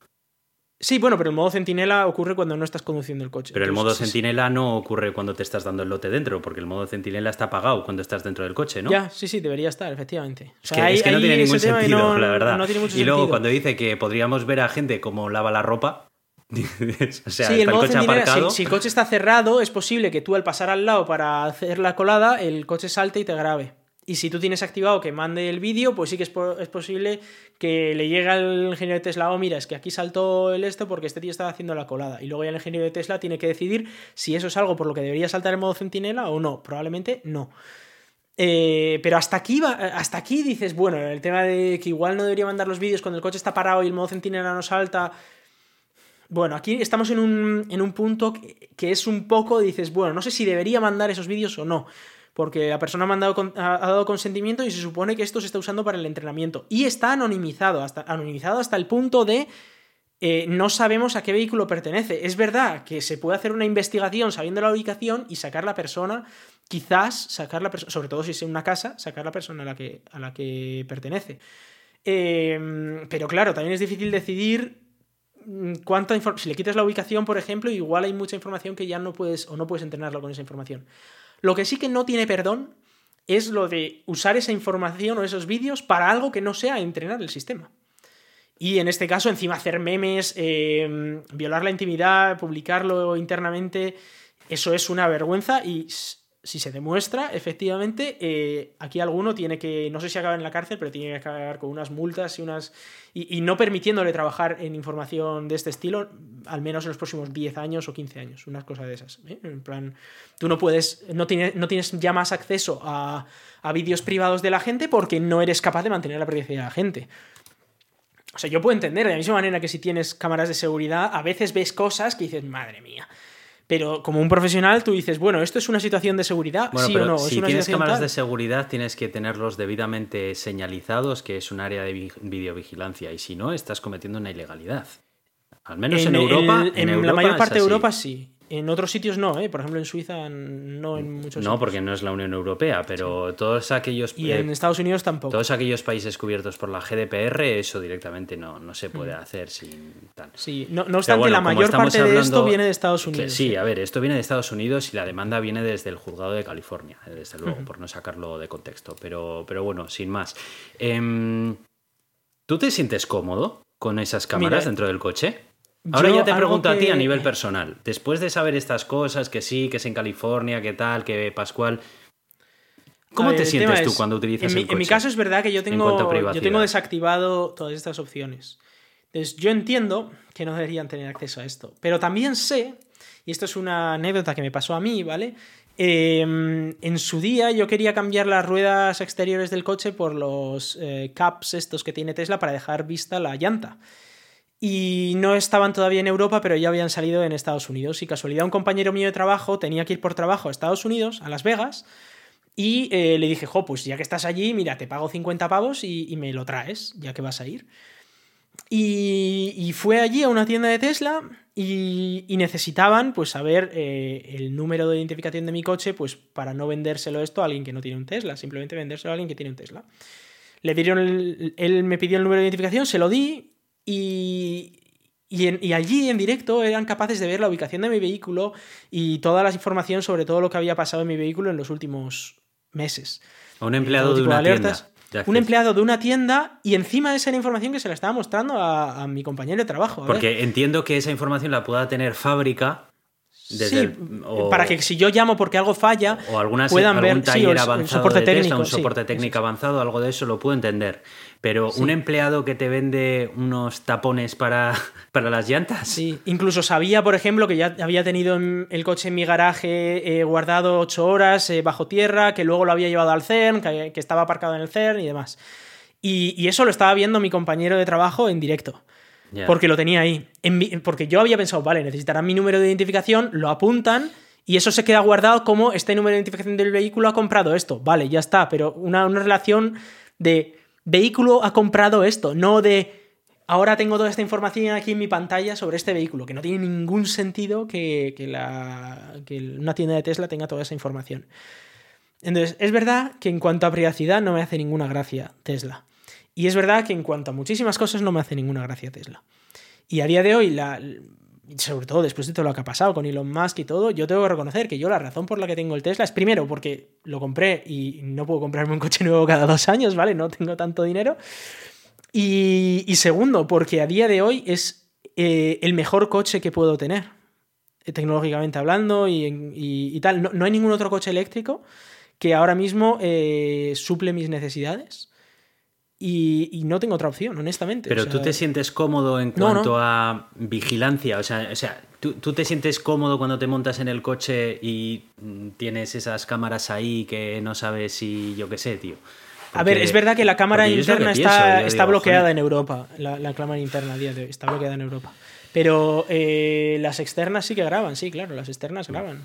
Sí, bueno, pero el modo centinela ocurre cuando no estás conduciendo el coche. Pero el modo centinela no ocurre cuando te estás dando el lote dentro, porque el modo centinela está apagado cuando estás dentro del coche, ¿no? Ya, sí, sí, debería estar, efectivamente. es, que, no tiene ningún sentido, la verdad. y luego cuando dice que podríamos ver a gente como lava la ropa, sí, el modo centinela, si, el coche está cerrado, es posible que tú al pasar al lado para hacer la colada, el coche salte y te grabe. Y si tú tienes activado que mande el vídeo, pues sí que es, posible que le llegue al ingeniero de Tesla, oh, mira, es que aquí saltó el esto porque este tío estaba haciendo la colada. Y luego ya el ingeniero de Tesla tiene que decidir si eso es algo por lo que debería saltar el modo centinela o no. Probablemente no. Eh, pero hasta aquí, hasta aquí dices, bueno, el tema de que igual no debería mandar los vídeos cuando el coche está parado y el modo centinela no salta bueno, aquí estamos en un, punto que, es un poco, dices, bueno, no sé si debería mandar esos vídeos o no, porque la persona ha, mandado, ha, dado consentimiento y se supone que esto se está usando para el entrenamiento. Y está anonimizado, hasta, anonimizado hasta el punto de eh, no sabemos a qué vehículo pertenece. Es verdad que se puede hacer una investigación sabiendo la ubicación y sacar la persona, quizás sacar la persona, sobre todo si es en una casa, sacar la persona a la que, a la que pertenece. Eh, pero claro, también es difícil decidir cuánta si le quitas la ubicación, por ejemplo, igual hay mucha información que ya no puedes o no puedes entrenarlo con esa información. Lo que sí que no tiene perdón es lo de usar esa información o esos vídeos para algo que no sea entrenar el sistema. Y en este caso, encima hacer memes, em, violar la intimidad, publicarlo internamente, eso es una vergüenza y si se demuestra, efectivamente, eh, aquí alguno tiene que, no sé si acaba en la cárcel, pero tiene que acabar con unas multas y unas. Y, no permitiéndole trabajar en información de este estilo, al menos en los próximos 10 años o 15 años, unas cosas de esas. ¿eh? En plan, tú no puedes, no tienes, no tienes ya más acceso a, a vídeos privados de la gente porque no eres capaz de mantener la privacidad de la gente. O sea, yo puedo entender de la misma manera que si tienes cámaras de seguridad, a veces ves cosas que dices, madre mía pero como un profesional tú dices, bueno, esto es una situación de seguridad, sí o no. Si tienes cámaras de seguridad tienes que tenerlos debidamente señalizados, que es un área de videovigilancia, y si no, estás cometiendo una ilegalidad. Al menos en, Europa. en, la mayor parte de Europa sí. En otros sitios no, ¿eh? por ejemplo en Suiza no en muchos No, porque no es la Unión Europea, pero todos aquellos... Y en Estados Unidos tampoco. Todos aquellos países cubiertos por la GDPR, eso directamente no, no se puede mm. hacer sin tal. Sí, no, obstante, la mayor parte de esto viene de Estados Unidos. sí, a ver, esto viene de Estados Unidos y la demanda viene desde el juzgado de California, desde luego, por no sacarlo de contexto. Pero, pero bueno, sin más. Em, ¿Tú te sientes cómodo con esas cámaras dentro del coche? Ahora ya te pregunto a ti a nivel personal. Después de saber estas cosas, que sí, que es en California, que tal, que Pascual. ¿Cómo ver, te sientes tú es, cuando utilizas en mi, el coche? en mi caso es verdad que yo tengo, yo tengo desactivado todas estas opciones. Entonces, yo entiendo que no deberían tener acceso a esto. Pero también sé, y esto es una anécdota que me pasó a mí, ¿vale? Eh, en su día yo quería cambiar las ruedas exteriores del coche por los eh, caps estos que tiene Tesla para dejar vista la llanta. Y no estaban todavía en Europa, pero ya habían salido en Estados Unidos. Y casualidad, un compañero mío de trabajo tenía que ir por trabajo a Estados Unidos, a Las Vegas, y eh, le dije, jo, pues ya que estás allí, mira, te pago 50 pavos y, me lo traes, ya que vas a ir. Y, fue allí a una tienda de Tesla y, necesitaban pues saber eh, el número de identificación de mi coche pues para no vendérselo esto a alguien que no tiene un Tesla, simplemente vendérselo a alguien que tiene un Tesla. Le dieron él me pidió el número de identificación, se lo di y, y, en- y allí en directo eran capaces de ver la ubicación de mi vehículo y toda la información sobre todo lo que había pasado en mi vehículo en los últimos meses. A un empleado de una alertas. tienda. de Un empleado de una tienda y encima esa era información que se la estaba mostrando a, a mi compañero de trabajo. A ver. Porque entiendo que esa información la pueda tener fábrica desde Sí, el- o- para que si yo llamo porque algo falla, o alguna puedan algún ver sí, taller o el- el avanzado soporte de técnico, un sí, soporte eso técnico avanzado, algo de eso lo puedo entender. Pero un empleado que te vende unos tapones para, para las llantas. Sí, incluso sabía, por ejemplo, que ya había tenido en- el coche en mi garaje eh, guardado ocho horas eh, bajo tierra, que luego lo había llevado al CERN, que, que estaba aparcado en el CERN y demás. Y, y eso lo estaba viendo mi compañero de trabajo en directo. Porque lo tenía ahí. En mi- porque yo había pensado, vale, necesitarán mi número de identificación, lo apuntan y eso se queda guardado como este número de identificación del vehículo ha comprado esto. Vale, ya está, pero una, una relación de vehículo ha comprado esto, no de ahora tengo toda esta información aquí en mi pantalla sobre este vehículo, que no tiene ningún sentido que, que la, que una tienda de Tesla tenga toda esa información. Entonces, es verdad que en cuanto a privacidad no me hace ninguna gracia Tesla. Y es verdad que en cuanto a muchísimas cosas no me hace ninguna gracia Tesla. Y a día de hoy, la, sobre todo después de todo lo que ha pasado con Elon Musk y todo, yo tengo que reconocer que yo la razón por la que tengo el Tesla es primero porque lo compré y no puedo comprarme un coche nuevo cada dos años, ¿vale? No tengo tanto dinero. Y, segundo, porque a día de hoy es eh, el mejor coche que puedo tener, eh, tecnológicamente hablando y- y tal. No, no hay ningún otro coche eléctrico que ahora mismo eh, suple mis necesidades. Y, y no tengo otra opción, honestamente. Pero O sea, tú te sientes cómodo en No, no. cuanto a vigilancia, o sea, o sea ¿tú, tú te sientes cómodo cuando te montas en el coche y mm, tienes esas cámaras ahí que no sabes si, yo qué sé, tío. A ver, es verdad que la cámara es interna pienso, está, yo está digo, bloqueada joder, en Europa. La, la cámara interna a día de hoy está bloqueada en Europa. Pero eh, las externas sí que graban, sí, claro, las externas graban.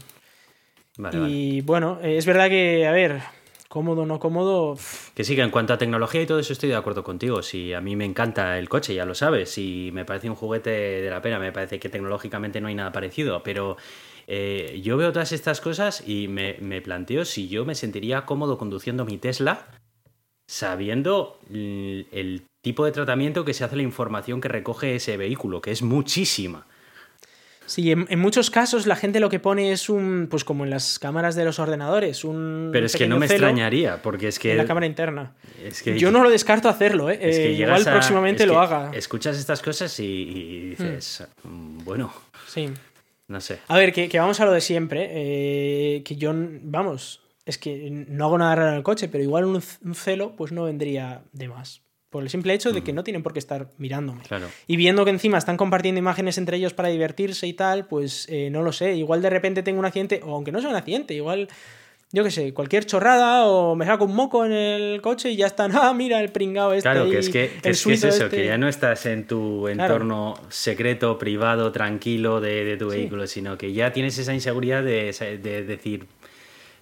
Vale, vale. y bueno, es verdad que, a ver, cómodo no cómodo. Que sí, que en cuanto a tecnología y todo eso estoy de acuerdo contigo. Si a mí me encanta el coche, ya lo sabes, y me parece un juguete de la pena, me parece que tecnológicamente no hay nada parecido, pero eh, yo veo todas estas cosas y me, me planteo si yo me sentiría cómodo conduciendo mi Tesla sabiendo el, tipo de tratamiento que se hace la información que recoge ese vehículo, que es muchísima. Sí, en, en muchos casos la gente lo que pone es un, pues como en las cámaras de los ordenadores, un. Pero es que no me extrañaría, porque es que... En la cámara interna. es que Yo no lo descarto hacerlo, ¿eh? Es que Eh, igual a- próximamente es lo haga. Escuchas estas cosas y, y dices, mm, bueno, Sí. no sé. A ver, que, que vamos a lo de siempre. eh, que yo, vamos, es que no hago nada raro en el coche, pero igual un, un celo pues no vendría de más. Por el simple hecho de que no tienen por qué estar mirándome. Claro. Y viendo que encima están compartiendo imágenes entre ellos para divertirse y tal, pues eh, no lo sé. Igual de repente tengo un accidente, o aunque no sea un accidente, igual, yo qué sé, cualquier chorrada o me saco un moco en el coche y ya están, ah, mira el pringao este. Claro, que es que, es, que es suizo eso, este". que ya no estás en tu entorno secreto, privado, tranquilo de, de tu vehículo, sino que ya tienes esa inseguridad de, de decir...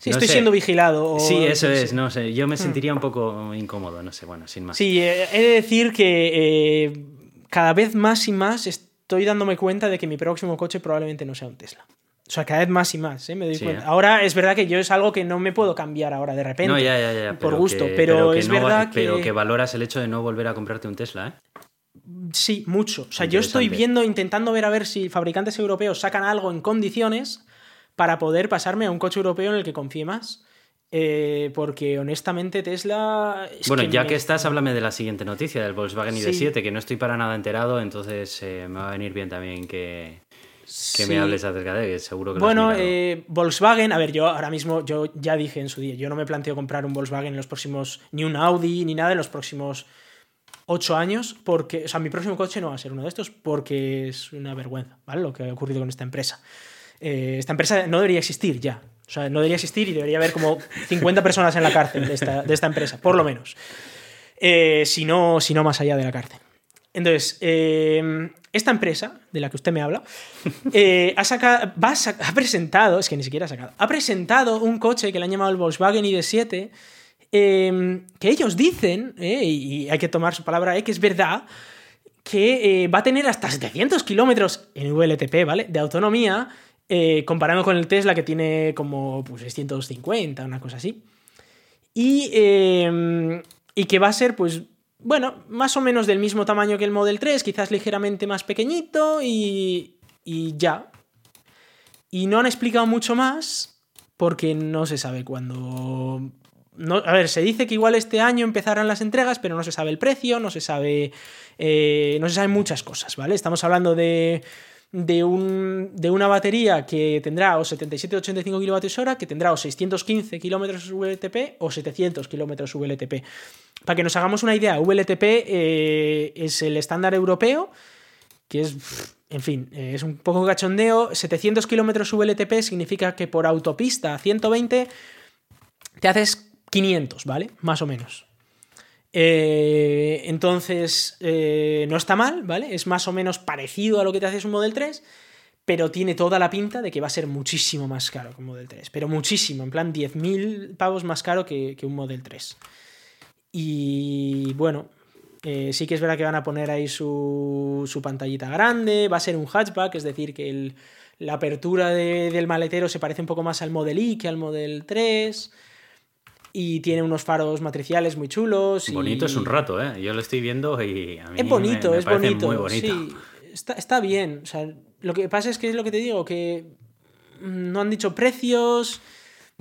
Sí, no estoy sé. siendo vigilado. o- Sí, eso es, no sé, yo me sentiría un poco incómodo, no sé, bueno, sin más. Sí, eh, he de decir que eh, cada vez más y más estoy dándome cuenta de que mi próximo coche probablemente no sea un Tesla. O sea, cada vez más y más, ¿eh? me doy Sí, cuenta. ¿eh? Ahora es verdad que yo es algo que no me puedo cambiar ahora de repente. No, ya, ya, ya. por gusto, que- pero, que es no verdad que... Pero que valoras el hecho de no volver a comprarte un Tesla, ¿eh? Sí, mucho. O sea, yo estoy viendo, intentando ver a ver si fabricantes europeos sacan algo en condiciones para poder pasarme a un coche europeo en el que confíe más. Eh, porque honestamente Tesla... es bueno, ya me- que estás, háblame de la siguiente noticia, del Volkswagen Sí. ID7, que no estoy para nada enterado, entonces eh, me va a venir bien también que, que me hables acerca de él, seguro que Bueno, lo has eh, Volkswagen, a ver, yo ahora mismo, yo ya dije en su día, yo no me planteo comprar un Volkswagen en los próximos, ni un Audi, ni nada en los próximos ocho años, porque, o sea, mi próximo coche no va a ser uno de estos, porque es una vergüenza, ¿vale? Lo que ha ocurrido con esta empresa. Eh, esta empresa no debería existir ya. O sea, no debería existir y debería haber como 50 personas en la cárcel de esta, de esta empresa, por lo menos. Eh, si, no, si no más allá de la cárcel. Entonces, eh, esta empresa de la que usted me habla ha, va ha presentado, es que ni siquiera ha sacado, ha presentado un coche que le han llamado el Volkswagen ID7, eh, que ellos dicen, y hay que tomar su palabra, que es verdad, que va a tener hasta 700 kilómetros en VLTP, ¿vale? De autonomía, eh, comparando con el Tesla que tiene como pues, 650, una cosa así. Y, eh, y que va a ser, pues, bueno, más o menos del mismo tamaño que el Model 3, quizás ligeramente más pequeñito y, y ya. Y no han explicado mucho más porque no se sabe cuándo... No, a ver, se dice que igual este año empezarán las entregas, pero no se sabe el precio, no se sabe, eh, no se saben muchas cosas, ¿vale? Estamos hablando de, de, un, de una batería que tendrá o 77 o 85 kWh, que tendrá o 615 km VLTP o 700 km VLTP. Para que nos hagamos una idea, VLTP eh, es el estándar europeo, que es, en fin, eh, es un poco cachondeo. 700 km VLTP significa que por autopista a 120 te haces 500, ¿vale? Más o menos. Eh, entonces, eh, no está mal, ¿vale? Es más o menos parecido a lo que te haces un Model 3, pero tiene toda la pinta de que va a ser muchísimo más caro que un Model 3. Pero muchísimo, en plan 10.000 pavos más caro que, un Model 3. Y bueno, eh, sí que es verdad que van a poner ahí su, su pantallita grande, va a ser un hatchback, es decir, que el- la apertura de- del maletero se parece un poco más al Model I que al Model 3. Y tiene unos faros matriciales muy chulos. y- Bonito es un rato, ¿eh? Yo lo estoy viendo y a mí Es bonito, me, me es parece bonito. muy bonito. Sí, está, está bien. O sea, lo que pasa es que es lo que te digo, que mm, no han dicho precios.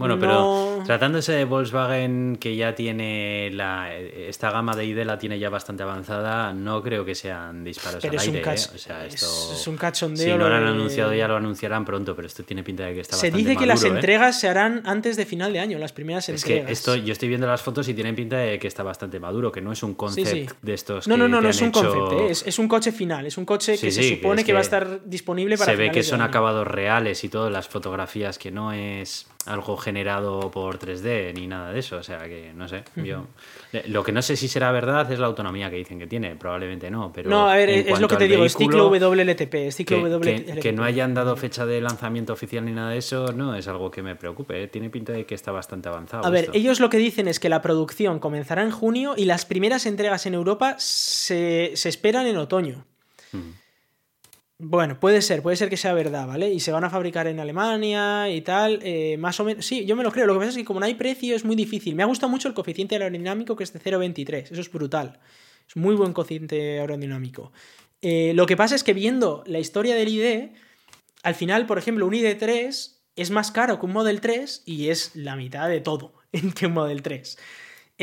Bueno, no- pero tratándose de Volkswagen que ya tiene la esta gama de ID la tiene ya bastante avanzada, no creo que sean disparos Pero al es un, aire, cach- ¿eh? O sea, es- esto es un cachondeo. si no lo han de- anunciado ya lo anunciarán pronto, pero esto tiene pinta de que está Se bastante dice que las ¿eh? entregas se harán antes de final de año, las primeras Es que entregas. esto, yo estoy viendo las fotos y tienen pinta de que está bastante maduro, que no es un concept sí. de estos No, que no, no, no es un hecho- concepto, ¿eh? es, es un coche final, es un coche Sí, que se que supone es que, va a que estar disponible para Se ve que son acabados reales y todas las fotografías, que no es algo generado por 3D ni nada de eso. O sea que no sé. Yo lo que no sé si será verdad es la autonomía que dicen que tiene. Probablemente no. Pero No, a ver, es lo que te digo, es ciclo vehículo, WLTP, es ciclo que, WLTP. que- que no hayan dado fecha de lanzamiento oficial ni nada de eso, no es algo que me preocupe. ¿eh? Tiene pinta de que está bastante avanzado. A ver, esto. ellos lo que dicen es que la producción comenzará en junio y las primeras entregas en Europa se, se esperan en otoño. Mm. Bueno, puede ser, puede ser que sea verdad, ¿vale? Y se van a fabricar en Alemania y tal, eh, más o menos. Sí, yo me lo creo. Lo que pasa es que como no hay precio es muy difícil. Me ha gustado mucho el coeficiente aerodinámico que es de 0,23. Eso es brutal. Es muy buen coeficiente aerodinámico. Eh, lo que pasa es que viendo la historia del ID, al final, por ejemplo, un ID3 es más caro que un Model 3 y es la mitad de todo que un Model 3.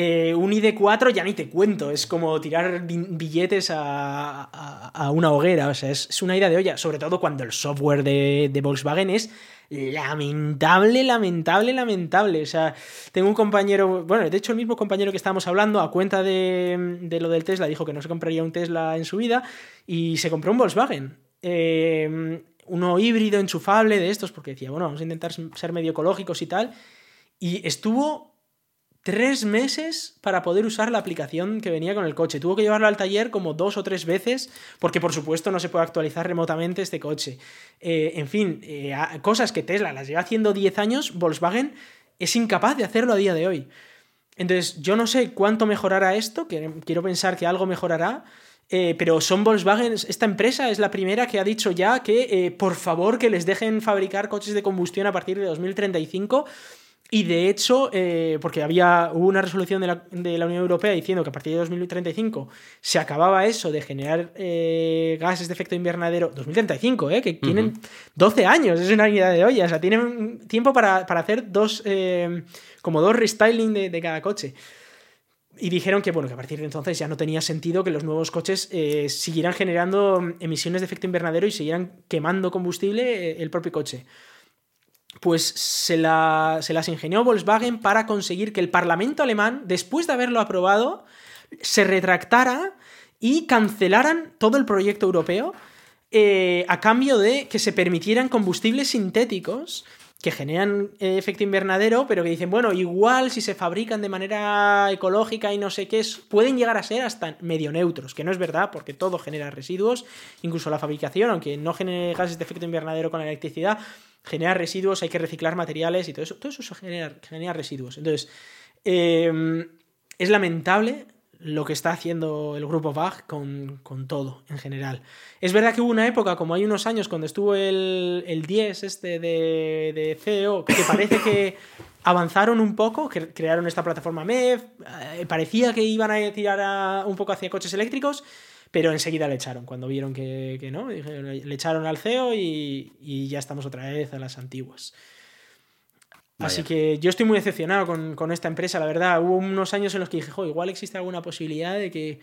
Eh, un ID4 ya ni te cuento, es como tirar bi- billetes a, a- una hoguera, o sea, es, una ida de olla, sobre todo cuando el software de, de Volkswagen es lamentable, lamentable, lamentable. O sea, tengo un compañero, bueno, de hecho el mismo compañero que estábamos hablando, a cuenta de, de lo del Tesla, dijo que no se compraría un Tesla en su vida y se compró un Volkswagen. Eh, uno híbrido, enchufable de estos, porque decía, bueno, vamos a intentar ser medio ecológicos y tal. Y estuvo tres meses para poder usar la aplicación que venía con el coche. Tuvo que llevarlo al taller como dos o tres veces, porque por supuesto no se puede actualizar remotamente este coche. Eh, en fin, eh, cosas que Tesla las lleva haciendo 10 años, Volkswagen es incapaz de hacerlo a día de hoy. Entonces, yo no sé cuánto mejorará esto, quiero pensar que algo mejorará, eh, pero son Volkswagen, esta empresa es la primera que ha dicho ya que por favor que les dejen fabricar coches de combustión a partir de 2035. Y de hecho, eh, porque había hubo una resolución de la, de la Unión Europea diciendo que a partir de 2035 se acababa eso de generar eh, gases de efecto invernadero. 2035, ¿eh? Que tienen 12 años, es una idea de olla. O sea, tienen tiempo para, para hacer dos, eh, como dos restyling de, de cada coche. y dijeron que, bueno, que a partir de entonces ya no tenía sentido que los nuevos coches eh, siguieran generando emisiones de efecto invernadero y siguieran quemando combustible eh, el propio coche. Pues se, se las ingenió Volkswagen para conseguir que el Parlamento alemán, después de haberlo aprobado, se retractara y cancelaran todo el proyecto europeo eh, a cambio de que se permitieran combustibles sintéticos que generan eh, efecto invernadero, pero que dicen, bueno, igual si se fabrican de manera ecológica y no sé qué, pueden llegar a ser hasta medio neutros, que no es verdad, porque todo genera residuos, incluso la fabricación, aunque no genere gases de efecto invernadero con la electricidad, genera residuos, hay que reciclar materiales y todo eso, todo eso genera, genera residuos. Entonces, eh, es lamentable lo que está haciendo el grupo VAG con, todo en general. Es verdad que hubo una época, como hay unos años, cuando estuvo el, el 10 este de, de CEO, que parece que avanzaron un poco, que crearon esta plataforma MEV, eh, parecía que iban a tirar un poco hacia coches eléctricos, pero enseguida le echaron, cuando vieron que, no, le echaron al CEO y, y ya estamos otra vez a las antiguas. Así que yo estoy muy decepcionado con, esta empresa, la verdad. Hubo unos años en los que dije, jo, igual existe alguna posibilidad de que,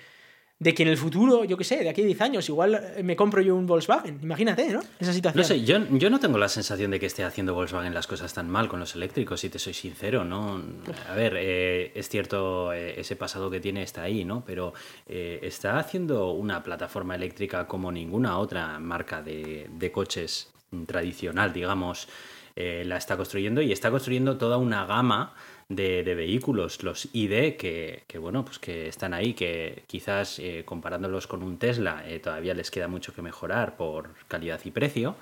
de que en el futuro, yo qué sé, de aquí a 10 años, igual me compro yo un Volkswagen. Imagínate, ¿no? Esa situación. No sé, yo, yo no tengo la sensación de que esté haciendo Volkswagen las cosas tan mal con los eléctricos, si te soy sincero, ¿no? A ver, eh, es cierto, eh, ese pasado que tiene está ahí, ¿no? Pero eh, está haciendo una plataforma eléctrica como ninguna otra marca de, de coches tradicional, digamos. Eh, la está construyendo y está construyendo toda una gama de, vehículos, los ID, que, bueno, pues que están ahí, que quizás eh, comparándolos con un Tesla eh, todavía les queda mucho que mejorar por calidad y precio,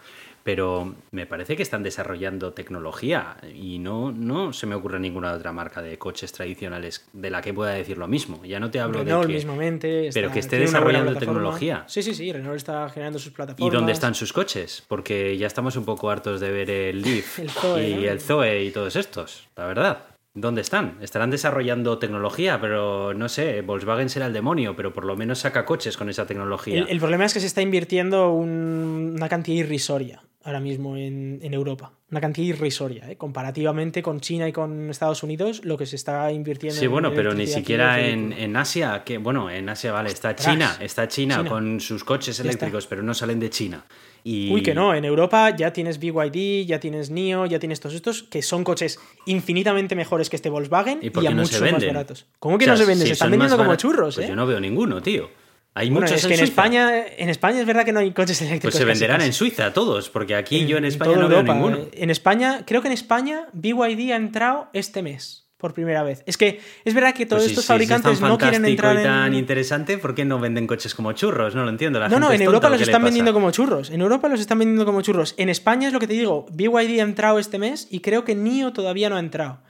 pero me parece que están desarrollando tecnología y no, no se me ocurre ninguna otra marca de coches tradicionales de la que pueda decir lo mismo. Ya no te hablo de que, mismamente pero que esté desarrollando tecnología. Sí, sí, sí, Renault está generando sus plataformas. ¿Y dónde están sus coches? Porque ya estamos un poco hartos de ver el Leaf y el Zoe y todos estos, la verdad. ¿Dónde están? Estarán desarrollando tecnología, pero no sé, Volkswagen será el demonio, pero por lo menos saca coches con esa tecnología. El, problema es que se está invirtiendo una cantidad irrisoria ahora mismo en, Europa. Una cantidad irrisoria, ¿eh? comparativamente con China y con Estados Unidos, lo que se está invirtiendo. Sí, bueno, pero ni siquiera en, Asia, que bueno, en Asia vale, está China, está China, con sus coches eléctricos, pero no salen de China. Uy, que no, en Europa ya tienes BYD, ya tienes NIO, ya tienes todos estos, que son coches infinitamente mejores que este Volkswagen y, a mucho más baratos. ¿Cómo que no se venden? se están vendiendo como churros, pues ¿eh? yo no veo ninguno, tío. Hay bueno, muchos es que en, España, en España es verdad que no hay coches eléctricos. Pues se venderán en Suiza todos, porque aquí yo en España no veo ninguno. En España, creo que en España BYD ha entrado este mes por primera vez. Es que es verdad que todos pues estos fabricantes no quieren entrar y tan interesante, ¿por qué no venden coches como churros? No lo entiendo. no, no, en Europa los están vendiendo como churros. En Europa los están vendiendo como churros. En España es lo que te digo. BYD ha entrado este mes y creo que NIO todavía no ha entrado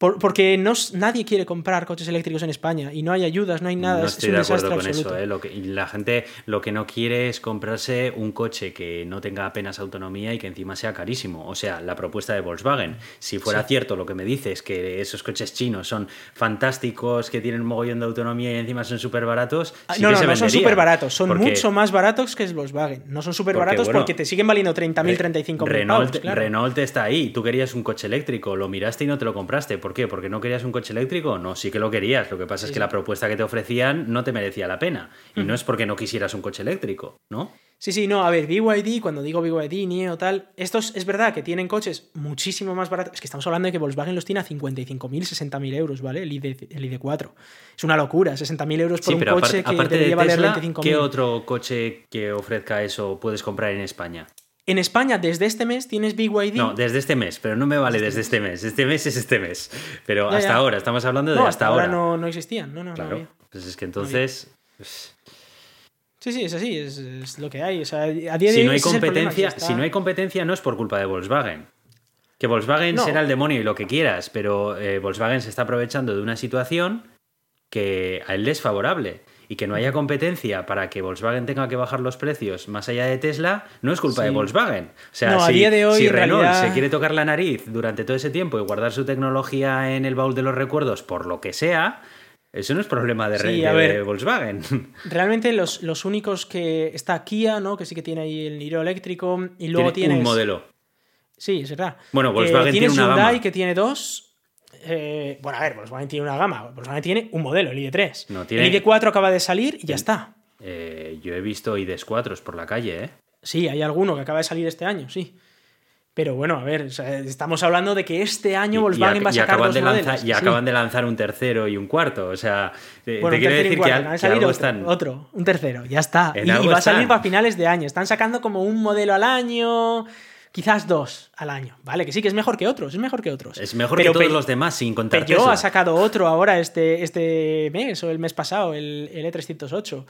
porque no, nadie quiere comprar coches eléctricos en España y no hay ayudas, no hay nada. No estoy de acuerdo con eso. ¿eh? Lo que, la gente lo que no quiere es comprarse un coche que no tenga apenas autonomía y que encima sea carísimo. O sea, la propuesta de Volkswagen. Si fuera cierto lo que me dices, que esos coches chinos son fantásticos, que tienen un mogollón de autonomía y encima son súper baratos. Ah, no, no, no son súper baratos. Son mucho más baratos que el Volkswagen. No son súper baratos porque te siguen valiendo 30.000, 35.000 Renault, pavos, Renault está ahí. Tú querías un coche eléctrico, lo miraste y no te lo compraste ¿Por qué? ¿Porque no querías un coche eléctrico? No, sí que lo querías. Lo que pasa es que la propuesta que te ofrecían no te merecía la pena. Y no es porque no quisieras un coche eléctrico, ¿no? Sí, sí, no, a ver, BYD, cuando digo BYD, NIO, tal, estos es verdad que tienen coches muchísimo más baratos. Es que estamos hablando de que Volkswagen los tiene a 55.000, 60.000 euros, ¿vale? El, ID, el ID4. Es una locura, 60.000 euros por un coche que debería valer 25.000. ¿Qué otro coche que ofrezca eso puedes comprar en España? En España, desde este mes, tienes BYD. No, desde este mes, pero no me vale desde este mes. Este mes es este mes. Pero hasta ahora, estamos hablando de hasta, ahora. No, no existían, no, no. Claro. pues es que entonces. Pues sí, sí, es así, es, lo que hay. O sea, a día de si no hay competencia, si no hay competencia, no es por culpa de Volkswagen. Que Volkswagen será el demonio y lo que quieras, pero eh, Volkswagen se está aprovechando de una situación que a él le es favorable y que no haya competencia para que Volkswagen tenga que bajar los precios más allá de Tesla, no es culpa de Volkswagen. O sea, si, de hoy, Renault se quiere tocar la nariz durante todo ese tiempo y guardar su tecnología en el baúl de los recuerdos por lo que sea, eso no es problema de, de Volkswagen. Realmente los, los, únicos que está Kia, ¿no? Que sí que tiene ahí el Niro eléctrico y luego tiene un modelo. Sí, es verdad. Bueno, Volkswagen tiene una Hyundai que tiene dos eh, bueno, a ver, Volkswagen tiene una gama. Volkswagen tiene un modelo, el ID3. No, tiene- El ID4 acaba de salir y ya está. Eh, yo he visto IDs 4 por la calle, ¿eh? Sí, hay alguno que acaba de salir este año, sí. Pero bueno, a ver, o sea, estamos hablando de que este año Volkswagen y, va a y sacar acaban dos de lanzar, modelos. y Sí. acaban de lanzar un tercero y un cuarto. O sea, Bueno, te quiero y decir un que, cuarto, al- que algo otro, están. otro, un tercero, ya está. Y, y va a salir para finales de año. Están sacando como un modelo al año, quizás dos al año. Vale, que sí, que es mejor que otros, es mejor que otros. Es mejor Pero que todos los demás, sin contar Peugeot Tesla. ha sacado otro ahora este, este mes o el mes pasado, el, el E308,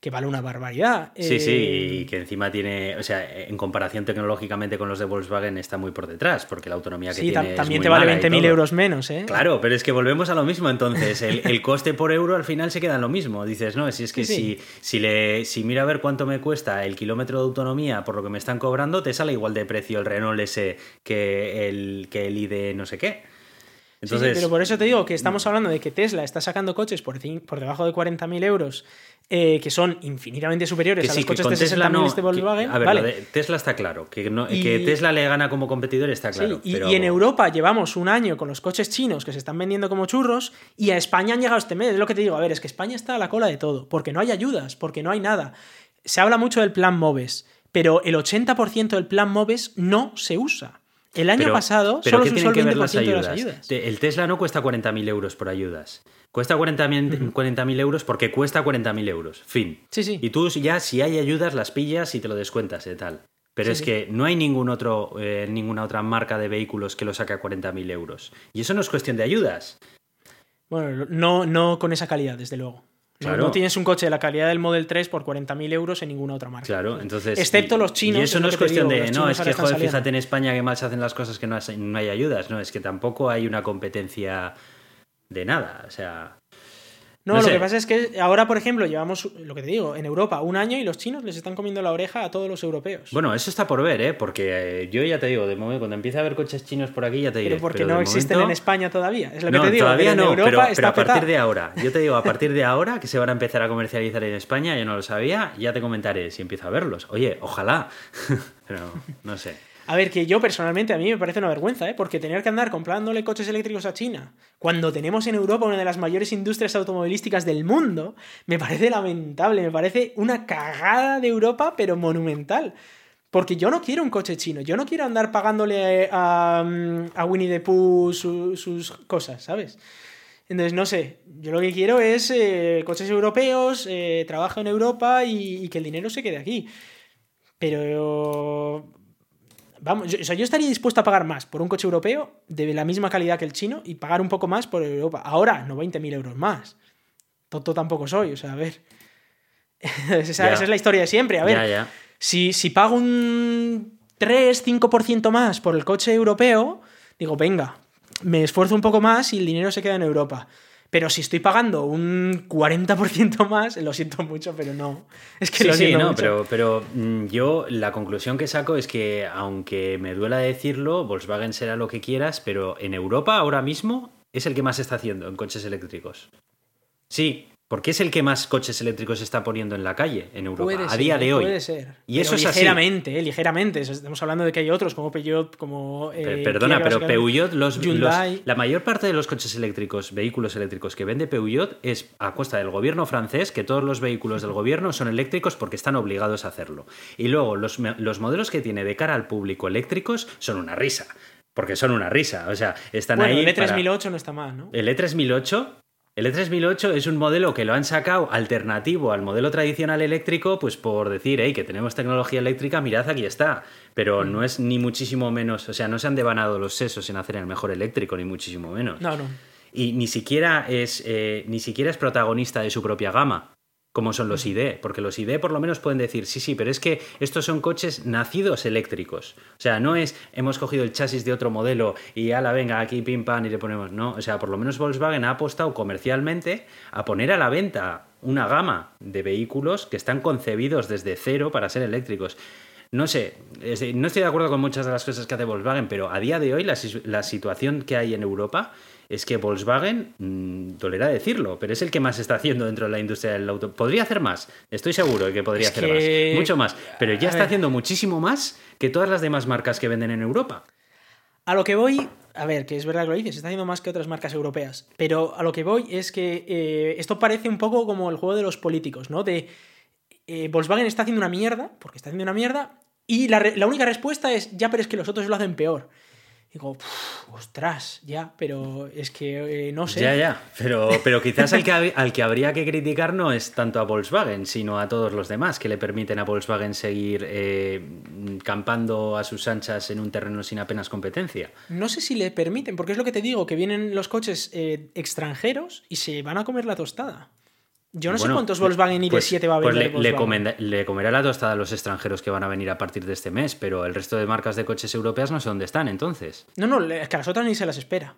que vale una barbaridad. Sí, Eh, sí, y que encima tiene, o sea, en comparación tecnológicamente con los de Volkswagen está muy por detrás, porque la autonomía que Sí, tiene es también muy te vale mala y 20.000 todo. euros menos, ¿eh? Claro, pero es que volvemos a lo mismo entonces. El, el coste por euro al final se queda en lo mismo. Dices, no, si es que Sí, sí. Si, si, le, si mira a ver cuánto me cuesta el kilómetro de autonomía por lo que me están cobrando, te sale igual de precio el Renault S que el, que el ID no sé qué. Sí, sí, Entonces, pero por eso te digo que estamos hablando de que Tesla está sacando coches por, por debajo de 40.000 euros, eh, que son infinitamente superiores que a los coches de Tesla 60.000 no. de Volkswagen. que- a ver, vale. de Tesla está claro. Que, no- Y- que Tesla le gana como competidor está Sí, claro. y, pero- y en Europa llevamos un año con los coches chinos que se están vendiendo como churros y a España han llegado este mes. Es lo que te digo. A ver, es que España está a la cola de todo, porque no hay ayudas, porque no hay nada. Se habla mucho del plan MOVES, pero el 80% del plan MOVES no se usa. El año Pero- pasado pero solo ¿qué se usó el que ver 20% las de las ayudas? ayudas. Te- El Tesla no cuesta 40.000 euros por ayudas. Cuesta 40.000 40.000 euros porque cuesta 40.000 euros. Fin. Sí, sí. Y tú ya, si hay ayudas, las pillas y te lo descuentas y tal. Pero Sí, es sí. que no hay ningún otro, eh, ninguna otra marca de vehículos que lo saque a 40.000 euros. Y eso no es cuestión de ayudas. Bueno, no, no con esa calidad, desde luego. No, Claro. no tienes un coche de la calidad del Model 3 por 40.000 euros en ninguna otra marca. Claro, entonces. Excepto y- los chinos, Y eso es no es cuestión digo, de. No, es que, joder, saliendo. fíjate en España que mal se hacen las cosas que no, has- no hay ayudas. No, es que tampoco hay una competencia de nada. O sea. No, No lo sé. que pasa es que ahora, por ejemplo, llevamos, lo que te digo, en Europa un año y los chinos les están comiendo la oreja a todos los europeos. Bueno, eso está por ver, ¿eh? Porque eh, yo ya te digo, de momento, cuando empiece a haber coches chinos por aquí, ya te diré. pero porque pero no existen momento- en España todavía. Es lo que No, te digo. todavía no, Europa pero, está pero a partir petado. de ahora. Yo te digo, a partir de ahora que se van a empezar a comercializar en España, yo no lo sabía, ya te comentaré si empiezo a verlos. Oye, ojalá. pero no sé. A ver, que yo personalmente a mí me parece una vergüenza, ¿eh? Porque tener que andar comprándole coches eléctricos a China cuando tenemos en Europa una de las mayores industrias automovilísticas del mundo, me parece lamentable, me parece una cagada de Europa, pero monumental. Porque yo no quiero un coche chino, yo no quiero andar pagándole a, a Winnie the Pooh su- sus cosas, ¿sabes? Entonces, no sé, yo lo que quiero es eh, coches europeos, eh, trabajo en Europa y que el dinero se quede aquí. Pero Vamos, yo, o sea, yo estaría dispuesto a pagar más por un coche europeo de la misma calidad que el chino y pagar un poco más por Europa. Ahora, no 20.000 euros más. Tonto tampoco soy, o sea, a ver. esa, es la historia de siempre. A ver, Ya, ya. Si, si pago un 3-5% más por el coche europeo, digo, venga, me esfuerzo un poco más y el dinero se queda en Europa. Pero si estoy pagando un 40% más, lo siento mucho, pero no. Es que Sí, lo sí, siento no, mucho. pero, pero mm, yo la conclusión que saco es que, aunque me duela decirlo, Volkswagen será lo que quieras, pero en Europa ahora mismo es el que más está haciendo en coches eléctricos. Sí, porque es el que más coches eléctricos está poniendo en la calle en Europa Puede a ser, día de hoy. Puede ser. Y eso Pero es así. ligeramente, eh, ligeramente. Estamos hablando de que hay otros como Peugeot, como. eh, Per- Perdona, pero. Peugeot, los, los- la mayor parte de los coches eléctricos, vehículos eléctricos que vende Peugeot es a costa del gobierno francés, que todos los vehículos del gobierno son eléctricos porque están obligados a hacerlo. Y luego los, modelos que tiene de cara al público eléctricos son una risa. Porque son una risa. O sea, están Bueno, ahí. el para- E3008 no está mal, ¿no? el E3008. El E3008 es un modelo que lo han sacado alternativo al modelo tradicional eléctrico, pues por decir, hey, que tenemos tecnología eléctrica, mirad, aquí está. Pero Mm. no es ni muchísimo menos, o sea, no se han devanado los sesos en hacer el mejor eléctrico, ni muchísimo menos. No, no. Y ni siquiera es, eh, ni siquiera es protagonista de su propia gama, como son los ID, porque los ID por lo menos pueden decir, sí, sí, pero es que estos son coches nacidos eléctricos. O sea, no es hemos cogido el chasis de otro modelo y ala, venga, aquí pim pam y le ponemos. No, o sea, por lo menos Volkswagen ha apostado comercialmente a poner a la venta una gama de vehículos que están concebidos desde cero para ser eléctricos. No sé, no estoy de acuerdo con muchas de las cosas que hace Volkswagen, pero a día de hoy la, la situación que hay en Europa es que Volkswagen, mm, dolerá decirlo, pero es el que más está haciendo dentro de la industria del auto. Podría hacer más, estoy seguro de que podría Es hacer que- más, mucho más, pero ya está haciendo muchísimo más que todas las demás marcas que venden en Europa. A lo que voy, a ver, que es verdad que lo dices, se está haciendo más que otras marcas europeas, pero a lo que voy es que eh, esto parece un poco como el juego de los políticos, ¿no? De eh, Volkswagen está haciendo una mierda, porque está haciendo una mierda, y la, la única respuesta es, ya, pero es que los otros lo hacen peor. Digo, ostras, ya, pero es que eh, no sé. Ya, ya, pero, pero quizás al que, al que habría que criticar no es tanto a Volkswagen, sino a todos los demás que le permiten a Volkswagen seguir eh, campando a sus anchas en un terreno sin apenas competencia. No sé si le permiten, porque es lo que te digo, que vienen los coches eh, extranjeros y se van a comer la tostada. Yo no sé cuántos Volkswagen ID7 pues, va a pues vender. le, le, comerá la tostada a los extranjeros que van a venir a partir de este mes, pero el resto de marcas de coches europeas no sé dónde están entonces. No, no, es que a las otras ni se las espera.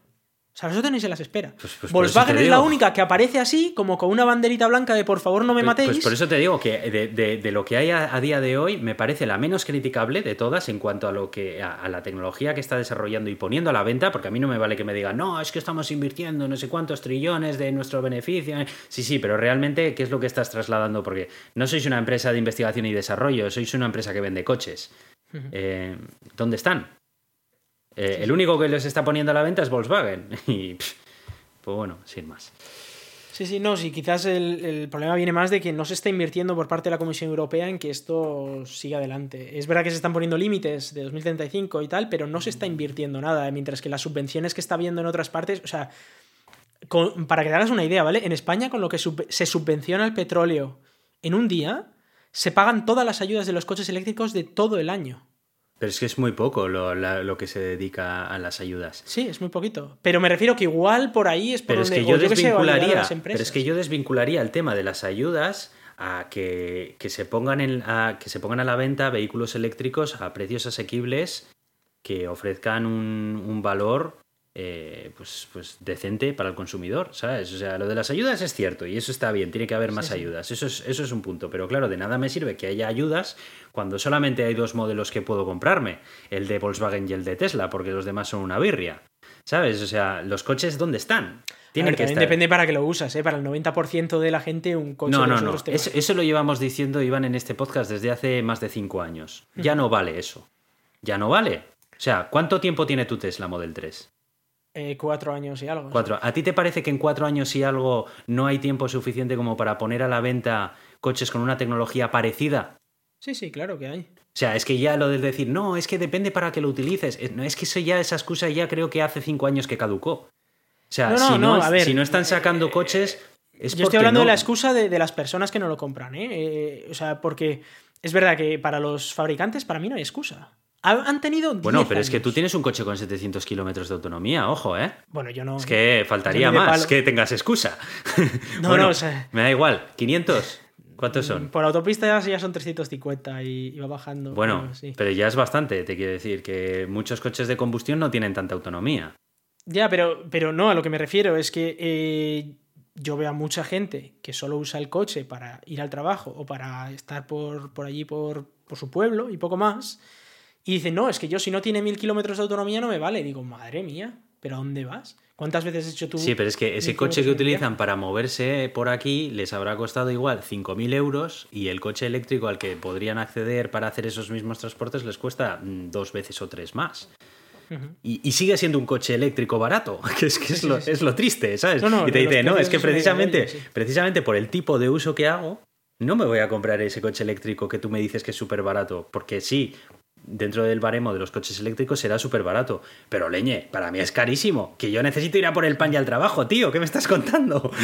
O sea, nosotros ni se las espera. Pues, pues Volkswagen es la única que aparece así, como con una banderita blanca de por favor no me pues, matéis. Pues por eso te digo que de, lo que hay a, día de hoy me parece la menos criticable de todas en cuanto a lo que a, la tecnología que está desarrollando y poniendo a la venta, porque a mí no me vale que me digan, no, es que estamos invirtiendo no sé cuántos trillones de nuestro beneficio. Sí, sí, pero realmente, ¿qué es lo que estás trasladando? Porque no sois una empresa de investigación y desarrollo, sois una empresa que vende coches. Eh, ¿Dónde están? Eh, el único que les está poniendo a la venta es Volkswagen. Y pues bueno, sin más. Sí, sí, no, sí, quizás el, problema viene más de que no se está invirtiendo por parte de la Comisión Europea en que esto siga adelante. Es verdad que se están poniendo límites de 2035 y tal, pero no se está invirtiendo nada, mientras que las subvenciones que está habiendo en otras partes, o sea, para que te hagas una idea, ¿vale? En España, con lo que se subvenciona el petróleo en un día, se pagan todas las ayudas de los coches eléctricos de todo el año. Pero es que es muy poco lo, que se dedica a las ayudas. Sí, es muy poquito. Pero me refiero que igual por ahí es por pero es que yo desvincularía, Pero es que yo desvincularía el tema de las ayudas a que, se pongan en, a, que se pongan a la venta vehículos eléctricos a precios asequibles que ofrezcan un, un valor eh, pues, pues decente para el consumidor, ¿sabes? O sea, lo de las ayudas es cierto y eso está bien, tiene que haber más ayudas, Eso, es, eso es un punto, pero claro, de nada me sirve que haya ayudas cuando solamente hay dos modelos que puedo comprarme, el de Volkswagen y el de Tesla, porque los demás son una birria, ¿sabes? O sea, los coches, ¿dónde están? Tienen que estar. depende para que lo usas, ¿eh? Para el 90% de la gente un coche... No, no, no, eso, eso, lo llevamos diciendo, Iván, en este podcast desde hace más de cinco años. Ya no vale eso. Ya no vale. O sea, ¿cuánto tiempo tiene tu Tesla Model 3? Eh, cuatro años y algo. Cuatro. ¿A ti te parece que en cuatro años y algo no hay tiempo suficiente como para poner a la venta coches con una tecnología parecida? Sí, sí, claro que hay. O sea, es que ya lo de decir, no, es que depende para que lo utilices. No, es que eso ya, esa excusa ya creo que hace cinco años que caducó. O sea, si, no, si no están sacando coches. Es Yo estoy hablando de la excusa de, las personas que no lo compran, ¿eh? ¿eh? O sea, porque es verdad que para los fabricantes, para mí no hay excusa. Han tenido. Bueno, pero es que tú tienes un coche con 700 kilómetros de autonomía, ojo, ¿eh? Bueno, yo no. Es que faltaría más que tengas excusa. No, no, o sea... Me da igual, ¿500? ¿Cuántos son? Por autopista ya son 350 y, va bajando. Bueno, pero, ya es bastante, te quiero decir, que muchos coches de combustión no tienen tanta autonomía. Ya, pero, pero no, a lo que me refiero es que eh, yo veo a mucha gente que solo usa el coche para ir al trabajo o para estar por, por allí, por, por su pueblo y poco más y dice, no, es que yo si no tiene mil kilómetros de autonomía no me vale. digo, madre mía, ¿pero a dónde vas? ¿Cuántas veces has hecho tú? Sí, pero es que ese coche que utilizan para moverse por aquí les habrá costado igual 5.000 euros y el coche eléctrico al que podrían acceder para hacer esos mismos transportes les cuesta mm, dos veces o tres más. y, sigue siendo un coche eléctrico barato, que es, que es, lo, es lo, triste, ¿sabes? y te dice, no, es que precisamente, precisamente por el tipo de uso que hago, no me voy a comprar ese coche eléctrico que tú me dices que es súper barato, porque sí, dentro del baremo de los coches eléctricos será súper barato. Pero leñe, para mí es carísimo. Que yo necesito ir a por el pan y al trabajo, tío. ¿Qué me estás contando?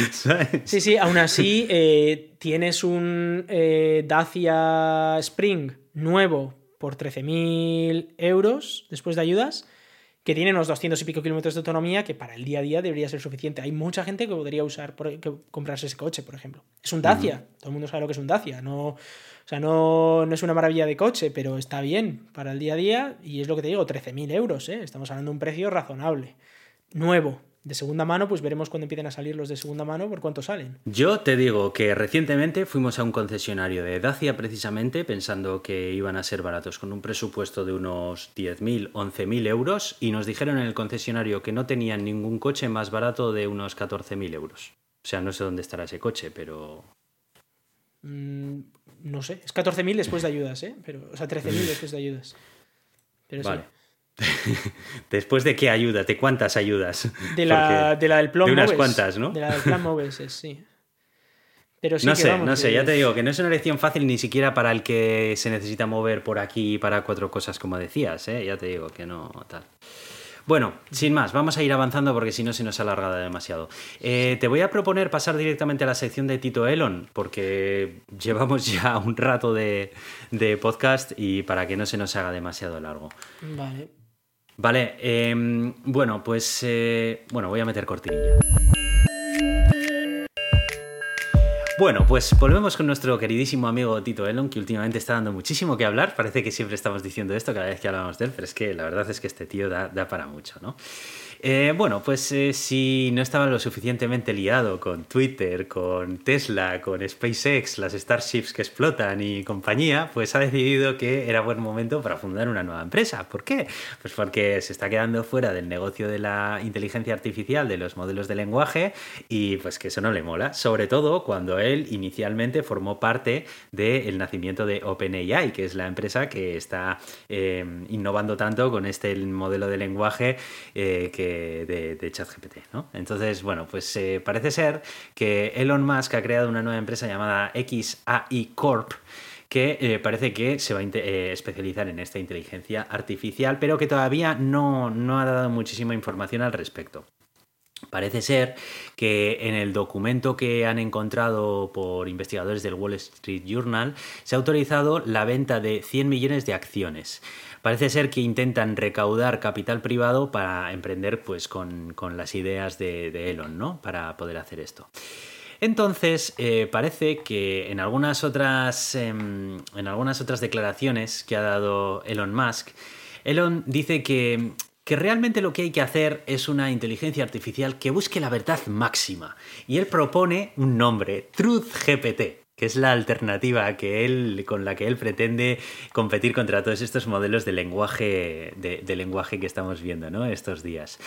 Sí, sí, aún así eh, tienes un eh, Dacia Spring nuevo por 13.000 euros después de ayudas que tiene unos 200 y pico kilómetros de autonomía que para el día a día debería ser suficiente. Hay mucha gente que podría usar, que comprarse ese coche, por ejemplo. Es un Dacia, todo el mundo sabe lo que es un Dacia, no, o sea, no, no, es una maravilla de coche, pero está bien para el día a día y es lo que te digo, 13.000 euros, ¿eh? estamos hablando de un precio razonable. Nuevo, de segunda mano, pues veremos cuando empiecen a salir los de segunda mano por cuánto salen. Yo te digo que recientemente fuimos a un concesionario de Dacia precisamente pensando que iban a ser baratos con un presupuesto de unos 10.000, 11.000 euros y nos dijeron en el concesionario que no tenían ningún coche más barato de unos 14.000 euros. O sea, no sé dónde estará ese coche, pero... Mm, no sé, es 14.000 después de ayudas, ¿eh? Pero, o sea, 13.000 después de ayudas. Pero vale. ¿Después de qué ayuda? ¿De cuántas ayudas? De la, de la del plan De unas cuantas, ¿no? De la del plan Moves, sí. Pero sí no que sé, vamos, no sé, ya te digo que no es una elección fácil ni siquiera para el que se necesita mover por aquí para cuatro cosas como decías, ¿eh? ya te digo que no tal. Bueno, sin más, vamos a ir avanzando porque si no se nos ha alargado demasiado. Eh, te voy a proponer pasar directamente a la sección de Tito Elon, porque llevamos ya un rato de, de podcast y para que no se nos haga demasiado largo. Vale. Vale, em, bueno, pues eh, bueno, voy a meter cortinilla. Bueno, pues volvemos con nuestro queridísimo amigo Tito Elon, que últimamente está dando muchísimo que hablar. Parece que siempre estamos diciendo esto cada vez que hablamos de él, pero es que la verdad es que este tío da, da para mucho, ¿no? Eh, bueno, pues eh, si no estaba lo suficientemente liado con Twitter, con Tesla, con SpaceX, las Starships que explotan y compañía, pues ha decidido que era buen momento para fundar una nueva empresa. ¿Por qué? Pues porque se está quedando fuera del negocio de la inteligencia artificial, de los modelos de lenguaje, y pues que eso no le mola, sobre todo cuando él inicialmente formó parte del nacimiento de OpenAI, que es la empresa que está eh, innovando tanto con este modelo de lenguaje que de, ChatGPT, ¿no? Entonces, bueno, pues eh, parece ser que Elon Musk ha creado una nueva empresa llamada XAI Corp que eh, parece que se va a eh, especializar en esta inteligencia artificial, pero que todavía no, no ha dado muchísima información al respecto. Parece ser que en el documento que han encontrado por investigadores del Wall Street Journal se ha autorizado la venta de 100 millones de acciones. Parece ser que intentan recaudar capital privado para emprender pues, con, con las ideas de, Elon, ¿no? Para poder hacer esto. Entonces, eh, parece que en algunas otras. em, en algunas otras declaraciones que ha dado Elon Musk, Elon dice que, que realmente lo que hay que hacer es una inteligencia artificial que busque la verdad máxima. Y él propone un nombre, Truth GPT que es la alternativa que él, con la que él pretende competir contra todos estos modelos de lenguaje, de, de lenguaje que estamos viendo ¿no? estos días.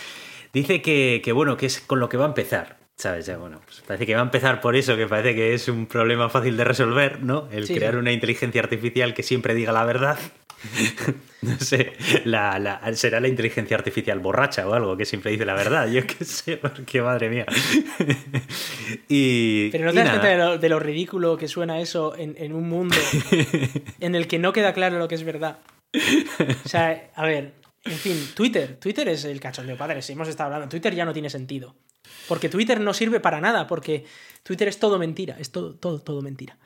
Dice que, que, bueno, que es con lo que va a empezar. ¿Sabes? Ya, bueno, pues parece que va a empezar por eso, que parece que es un problema fácil de resolver, ¿no? El Sí, crear sí. una inteligencia artificial que siempre diga la verdad. no sé, la, la- será la inteligencia artificial borracha o algo que siempre dice la verdad, yo qué sé, porque madre mía. y, Pero no te das cuenta de lo, de lo ridículo que suena eso en, en un mundo en el que no queda claro lo que es verdad. O sea, a ver, en fin, Twitter. Twitter es el cachondeo, padre. Si hemos estado hablando, Twitter ya no tiene sentido. Porque Twitter no sirve para nada, porque Twitter es todo mentira, es todo, todo, todo mentira.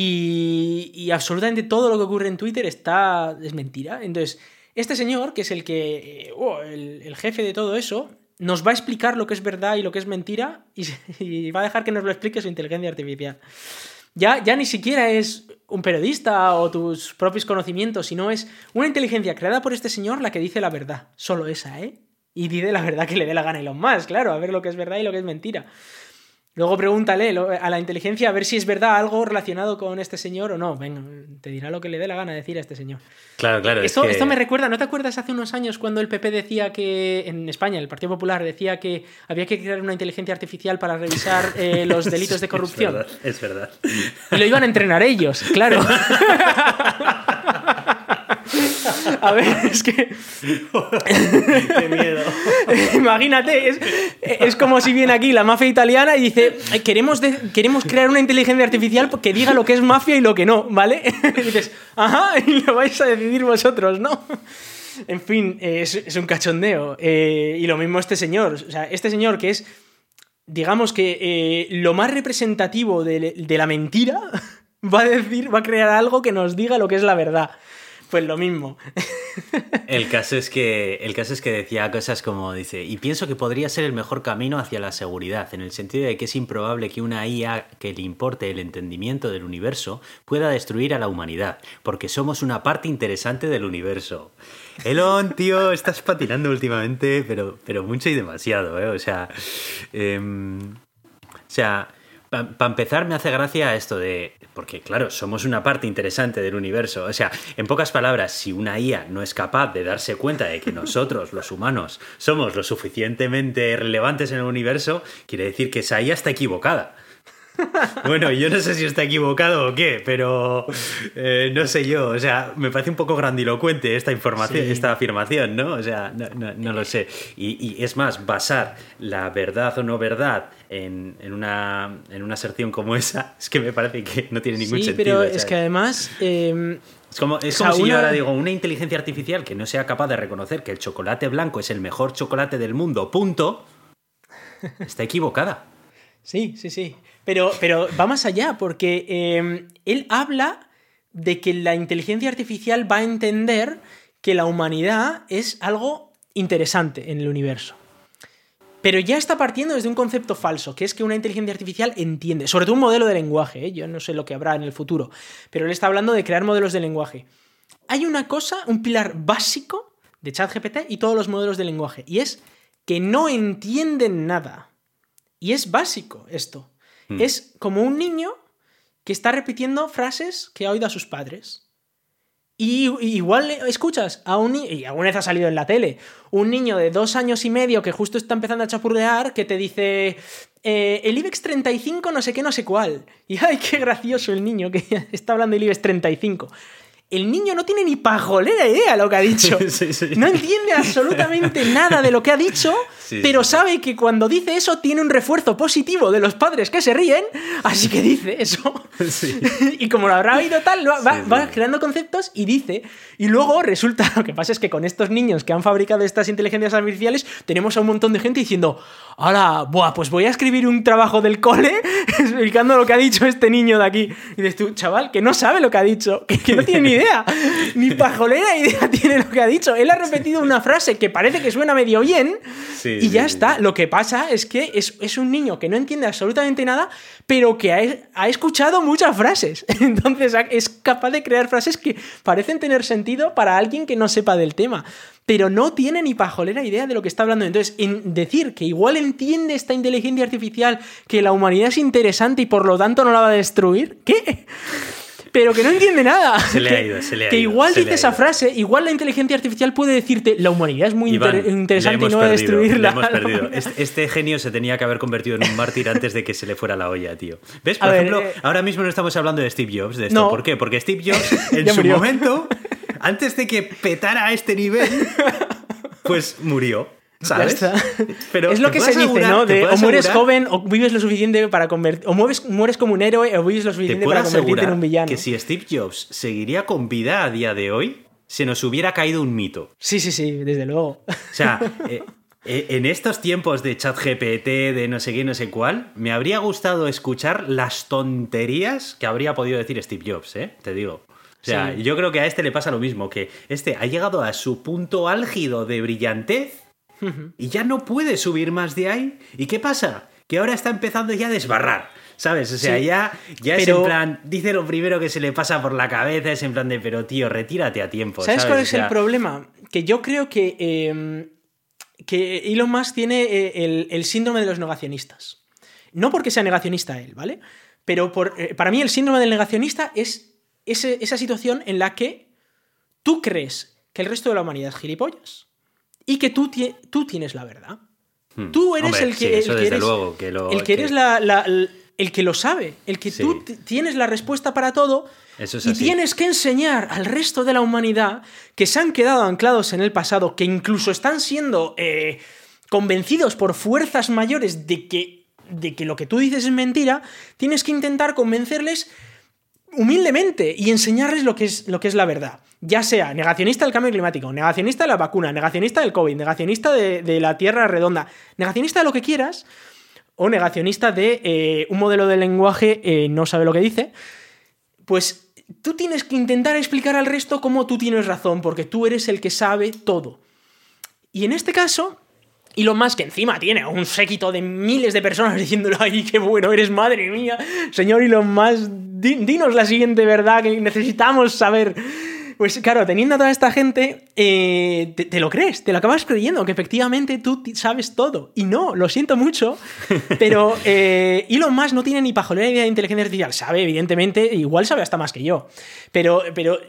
Y, absolutamente todo lo que ocurre en Twitter está, es mentira. Entonces, este señor, que es el que, eh, oh, el, jefe de todo eso, nos va a explicar lo que es verdad y lo que es mentira y, y va a dejar que nos lo explique su inteligencia artificial. Ya, ya ni siquiera es un periodista o tus propios conocimientos, sino es una inteligencia creada por este señor la que dice la verdad. Solo esa, ¿eh? Y dice la verdad que le dé la gana a Elon Musk, claro, a ver lo que es verdad y lo que es mentira. Luego pregúntale lo- a la inteligencia a ver si es verdad algo relacionado con este señor o no. Venga, te dirá lo que le dé la gana decir a este señor. Claro, claro. es Esto, que- esto me recuerda, ¿no te acuerdas hace unos años cuando el PP decía que, en España, el Partido Popular decía que había que crear una inteligencia artificial para revisar eh, los delitos de corrupción? Es verdad. Es verdad. Y lo iban a entrenar ellos, claro. A ver, es que. Qué miedo. Imagínate, es, es como si viene aquí la mafia italiana y dice: "Ay, queremos, de- queremos crear una inteligencia artificial que diga lo que es mafia y lo que no, ¿vale? Y dices: Ajá, y lo vais a decidir vosotros, ¿no? En fin, es, es un cachondeo. Eh, y lo mismo este señor. O sea, este señor que es, digamos que eh, lo más representativo de, de la mentira, va a decir, va a crear algo que nos diga lo que es la verdad. Pues lo mismo. El caso es que el caso es que decía cosas como dice, y pienso que podría ser el mejor camino hacia la seguridad, en el sentido de que es improbable que una IA que le importe el entendimiento del universo pueda destruir a la humanidad, porque somos una parte interesante del universo. Elon, tío, estás patinando últimamente, pero, pero mucho y demasiado, ¿eh? O sea, em, o sea, para empezar me hace gracia esto de, porque claro, somos una parte interesante del universo. O sea, en pocas palabras, si una IA no es capaz de darse cuenta de que nosotros, los humanos, somos lo suficientemente relevantes en el universo, quiere decir que esa IA está equivocada. Bueno, yo no sé si está equivocado o qué, pero eh, no sé yo. O sea, me parece un poco grandilocuente esta información, Sí. esta afirmación, ¿no? O sea, no, no- no lo sé. Y, y es más, basar la verdad o no verdad en, en una, en una aserción como esa, es que me parece que no tiene ningún sí, sentido. pero es que además. eh, Es como, es O sea, como si yo ahora digo, una inteligencia artificial que no sea capaz de reconocer que el chocolate blanco es el mejor chocolate del mundo, punto, está equivocada. Sí, sí, sí. Pero, pero va más allá, porque eh, él habla de que la inteligencia artificial va a entender que la humanidad es algo interesante en el universo. Pero ya está partiendo desde un concepto falso, que es que una inteligencia artificial entiende, sobre todo un modelo de lenguaje, ¿eh? yo no sé lo que habrá en el futuro, pero él está hablando de crear modelos de lenguaje. Hay una cosa, un pilar básico de ChatGPT y todos los modelos de lenguaje, y es que no entienden nada. Y es básico esto. Hmm. Es como un niño que está repitiendo frases que ha oído a sus padres. Y, igual escuchas a un niño, y alguna vez ha salido en la tele, un niño de dos años y medio que justo está empezando a chapurrear, que te dice, eh, el IBEX 35 no sé qué, no sé cuál. Y ay, qué gracioso el niño que está hablando del IBEX 35. El niño no tiene ni pajolera idea de lo que ha dicho. Sí, sí. No entiende absolutamente nada de lo que ha dicho, Sí, pero sabe que cuando dice eso tiene un refuerzo positivo de los padres que se ríen, así que dice eso. Y como lo habrá oído tal, va, va creando conceptos y dice. Y luego resulta, lo que pasa es que con estos niños que han fabricado estas inteligencias artificiales, tenemos a un montón de gente diciendo, ahora, buah, pues voy a escribir un trabajo del cole explicando lo que ha dicho este niño de aquí. Y dices tú, chaval, que no sabe lo que ha dicho, que, que no tiene ni idea, ni pajolera idea tiene lo que ha dicho. Él ha repetido una frase que parece que suena medio bien Sí, y ya sí, está. sí. Lo que pasa es que es, es un niño que no entiende absolutamente nada, pero que ha, ha escuchado muchas frases. Entonces es capaz de crear frases que parecen tener sentido para alguien que no sepa del tema. Pero no tiene ni pajolera idea de lo que está hablando. Entonces, en decir que igual entiende esta inteligencia artificial que la humanidad es interesante y por lo tanto no la va a destruir, ¿qué? Pero que no entiende nada. Se le ha Que- ido, se le ha Que ido, igual se le dice esa frase, igual la inteligencia artificial puede decirte la humanidad es muy Iván, inter- interesante y no va a destruirla. hemos perdido. Este, este genio se tenía que haber convertido en un mártir antes de que se le fuera la olla, tío. ¿Ves? A Por ver, ejemplo, eh, ahora mismo no estamos hablando de Steve Jobs, de esto. No. ¿Por qué? Porque Steve Jobs, en su murió. momento, antes de que petara a este nivel, pues murió. ¿Sabes? Pero es lo que se dice, ¿no? De o mueres asegurar- joven o vives lo suficiente para convertir. O mueves- mueres como un héroe o vives lo Te suficiente para convertirte en un villano. que si Steve Jobs seguiría con vida a día de hoy, se nos hubiera caído un mito. Sí, sí, sí, desde luego. O sea, eh, eh, en estos tiempos de chat GPT, de no sé qué, no sé cuál, me habría gustado escuchar las tonterías que habría podido decir Steve Jobs, ¿eh? Te digo. O sea, Sí. yo creo que a este le pasa lo mismo, que este ha llegado a su punto álgido de brillantez y ya no puede subir más de ahí. ¿Y qué pasa? Que ahora está empezando ya a desbarrar. ¿Sabes? O sea, Sí. ya, ya es en plan, dice lo primero que se le pasa por la cabeza, es en plan de, pero tío, retírate a tiempo. ¿Sabes cuál O es sea, el problema? Que yo creo que, eh, que Elon Musk tiene eh, el, el síndrome de los negacionistas. No porque sea negacionista él, ¿vale? Pero por, eh, para mí el síndrome del negacionista es ese- esa situación en la que tú crees que el resto de la humanidad es gilipollas y que tú, tú tienes la verdad. Hmm. Tú eres Hombre, el que, sí, el que eres, luego, que lo- el que que- eres la- la- el, el que lo sabe, el que Sí. tú tienes la respuesta para todo Eso es y así. tienes que enseñar al resto de la humanidad que se han quedado anclados en el pasado, que incluso están siendo eh, convencidos por fuerzas mayores de que, de que lo que tú dices es mentira, tienes que intentar convencerles humildemente y enseñarles lo que es, lo que es la verdad. Ya sea negacionista del cambio climático, negacionista de la vacuna, negacionista del COVID, negacionista de, de la Tierra redonda, negacionista de lo que quieras, o negacionista de eh, un modelo de lenguaje eh, no sabe lo que dice, pues tú tienes que intentar explicar al resto cómo tú tienes razón, porque tú eres el que sabe todo. Y en este caso, Elon Musk, que encima tiene a un séquito de miles de personas diciéndole, ay, qué bueno eres, madre mía, señor Elon Musk, di- dinos la siguiente verdad que necesitamos saber. Pues claro, teniendo a toda esta gente, eh, te, te lo crees, te lo acabas creyendo, que efectivamente tú sabes todo. Y no, lo siento mucho, pero eh, Elon Musk no tiene ni pajolera idea de inteligencia artificial. Sabe, evidentemente, igual sabe hasta más que yo. Pero, pero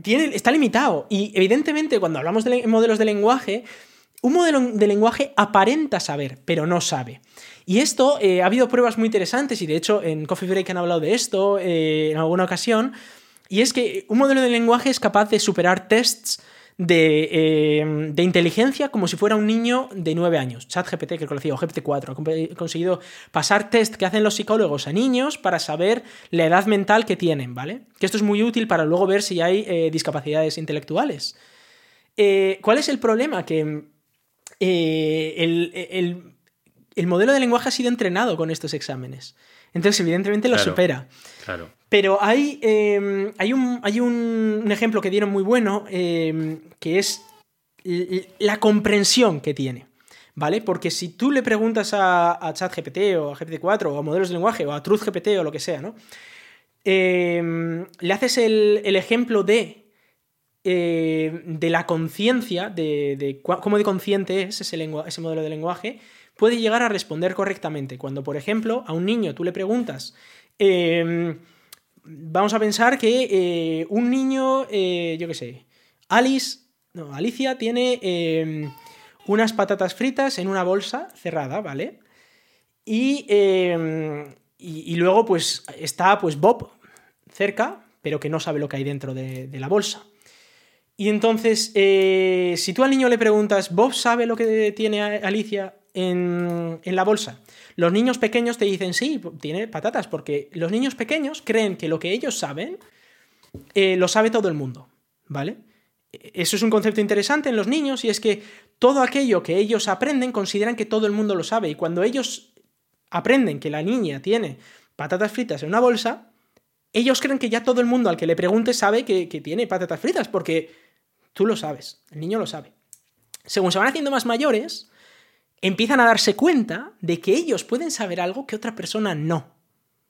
tiene, está limitado. Y evidentemente, cuando hablamos de modelos de lenguaje, un modelo de lenguaje aparenta saber, pero no sabe. Y esto, eh, ha habido pruebas muy interesantes, y de hecho en Coffee Break han hablado de esto eh, en alguna ocasión, y es que un modelo de lenguaje es capaz de superar tests de, inteligencia como si fuera un niño de 9 años. ChatGPT, que conocido, o GPT-4, ha conseguido pasar test que hacen los psicólogos a niños para saber la edad mental que tienen, ¿vale? Que esto es muy útil para luego ver si hay discapacidades intelectuales. ¿Cuál es el problema? Que el, el, modelo de lenguaje ha sido entrenado con estos exámenes. Entonces, evidentemente lo supera. Claro. Pero hay, em, hay, un, hay un, ejemplo que dieron muy bueno, em, que es la comprensión que tiene. ¿Vale? Porque si tú le preguntas a, ChatGPT o a GPT-4 o a modelos de lenguaje o a TruthGPT o lo que sea, ¿no? Em, le haces el, el ejemplo de eh, de la conciencia, de, cómo de consciente es ese, modelo de lenguaje, puede llegar a responder correctamente. Cuando, por ejemplo, a un niño tú le preguntas, em, vamos a pensar que eh, un niño, eh, yo qué sé, Alice, no, Alicia tiene em, unas patatas fritas en una bolsa cerrada, ¿vale? Y, em, y, luego, pues, está pues Bob cerca, pero que no sabe lo que hay dentro de la bolsa. Y entonces, eh, si tú al niño le preguntas, ¿Bob sabe lo que tiene Alicia en, la bolsa? Los niños pequeños te dicen, sí, tiene patatas, porque los niños pequeños creen que lo que ellos saben eh, lo sabe todo el mundo, ¿vale? Eso es un concepto interesante en los niños y es que todo aquello que ellos aprenden consideran que todo el mundo lo sabe y cuando ellos aprenden que la niña tiene patatas fritas en una bolsa, ellos creen que ya todo el mundo al que le pregunte sabe que, que tiene patatas fritas porque Tú lo sabes, el niño lo sabe. Según se van haciendo más mayores, empiezan a darse cuenta de que ellos pueden saber algo que otra persona no.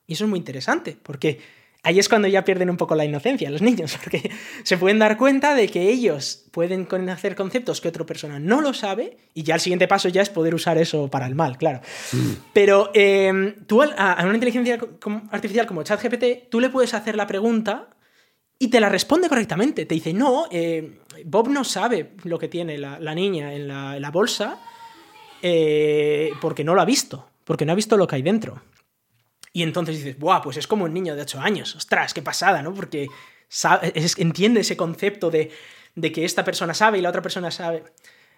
Y eso es muy interesante, porque ahí es cuando ya pierden un poco la inocencia los niños, porque se pueden dar cuenta de que ellos pueden conocer conceptos que otra persona no lo sabe, y ya el siguiente paso ya es poder usar eso para el mal, claro. Mm. Pero em, tú a, una inteligencia artificial como ChatGPT, tú le puedes hacer la pregunta y te la responde correctamente. Te dice, no, eh, Bob no sabe lo que tiene la, niña en la, bolsa eh, porque no lo ha visto, porque no ha visto lo que hay dentro. Y entonces dices, ¡buah! Pues es como un niño de 8 años. ¡Ostras, qué pasada, ¿no? Porque entiende ese concepto de, que esta persona sabe y la otra persona sabe.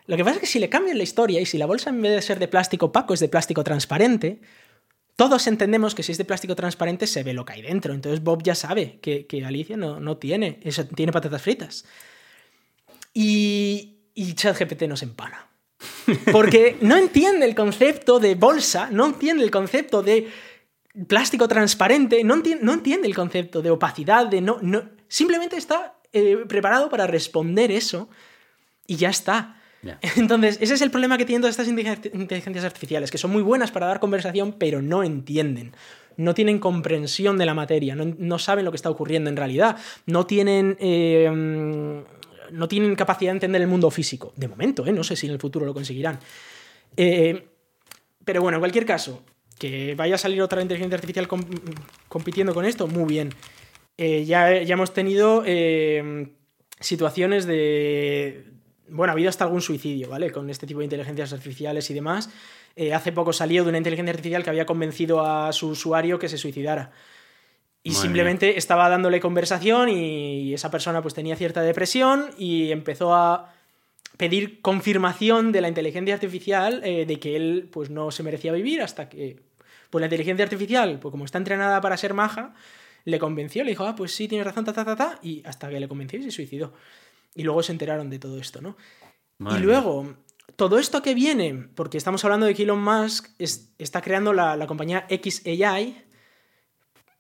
Lo que pasa es que si le cambian la historia y si la bolsa en vez de ser de plástico opaco es de plástico transparente, todos entendemos que si es de plástico transparente se ve lo que hay dentro. Entonces Bob ya sabe que, Alicia no, no tiene, eso, tiene patatas fritas. Y, y ChatGPT nos empana. Porque no entiende el concepto de bolsa, no entiende el concepto de plástico transparente, no entiende, no entiende el concepto de opacidad, de no, no simplemente está eh, preparado para responder eso y ya está. Entonces, ese es el problema que tienen todas estas inteligencias artificiales, que son muy buenas para dar conversación, pero no entienden. No tienen comprensión de la materia, no, saben lo que está ocurriendo en realidad, no tienen, eh, no tienen capacidad de entender el mundo físico. De momento, ¿eh? no sé si en el futuro lo conseguirán. Eh, pero bueno, en cualquier caso, que vaya a salir otra inteligencia artificial compitiendo con esto, muy bien. ya, ya hemos tenido situaciones de, bueno, ha habido hasta algún suicidio, ¿vale? Con este tipo de inteligencias artificiales y demás. Eh, hace poco salió de una inteligencia artificial que había convencido a su usuario que se suicidara. Y simplemente estaba dándole conversación y esa persona pues tenía cierta depresión y empezó a pedir confirmación de la inteligencia artificial eh, de que él pues no se merecía vivir hasta que pues la inteligencia artificial, pues como está entrenada para ser maja, le convenció, le dijo, ah, pues sí, tienes razón, ta, ta, ta, ta, y hasta que le convenció y se suicidó. Y luego se enteraron de todo esto, ¿no? Y luego, todo esto que viene, porque estamos hablando de que Elon Musk está creando la, compañía XAI,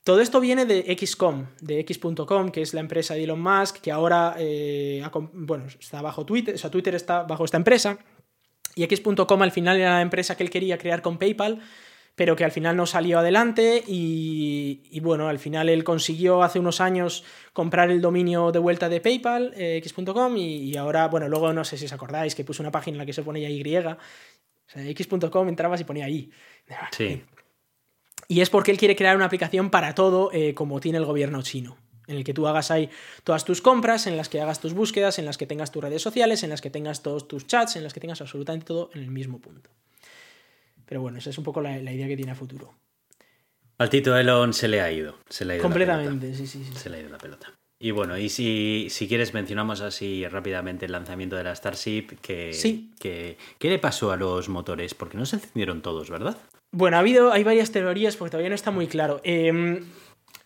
todo esto viene de XCOM, de X.com, que es la empresa de Elon Musk, que ahora eh, bueno, está bajo Twitter, o sea, Twitter está bajo esta empresa, y X.com al final era la empresa que él quería crear con PayPal, pero que al final no salió adelante y, bueno, al final él consiguió hace unos años comprar el dominio de vuelta de PayPal, eh, x.com, y, ahora, bueno, luego no sé si os acordáis que puso una página en la que se ponía Y, o sea, x.com entrabas y ponía Y. Sí. Y es porque él quiere crear una aplicación para todo eh, como tiene el gobierno chino. en el que tú hagas ahí todas tus compras, en las que hagas tus búsquedas, en las que tengas tus redes sociales, en las que tengas todos tus chats, en las que tengas absolutamente todo en el mismo punto. Pero bueno, esa es un poco la, idea que tiene a futuro. Al Tito Elon se le ha ido. Se le ha ido Completamente, sí, sí, sí. Se le ha ido la pelota. Y bueno, y si, si quieres mencionamos así rápidamente el lanzamiento de la Starship, que, sí. que, ¿qué le pasó a los motores? Porque no se encendieron todos, ¿verdad? Bueno, ha habido, hay varias teorías porque todavía no está muy claro. Em,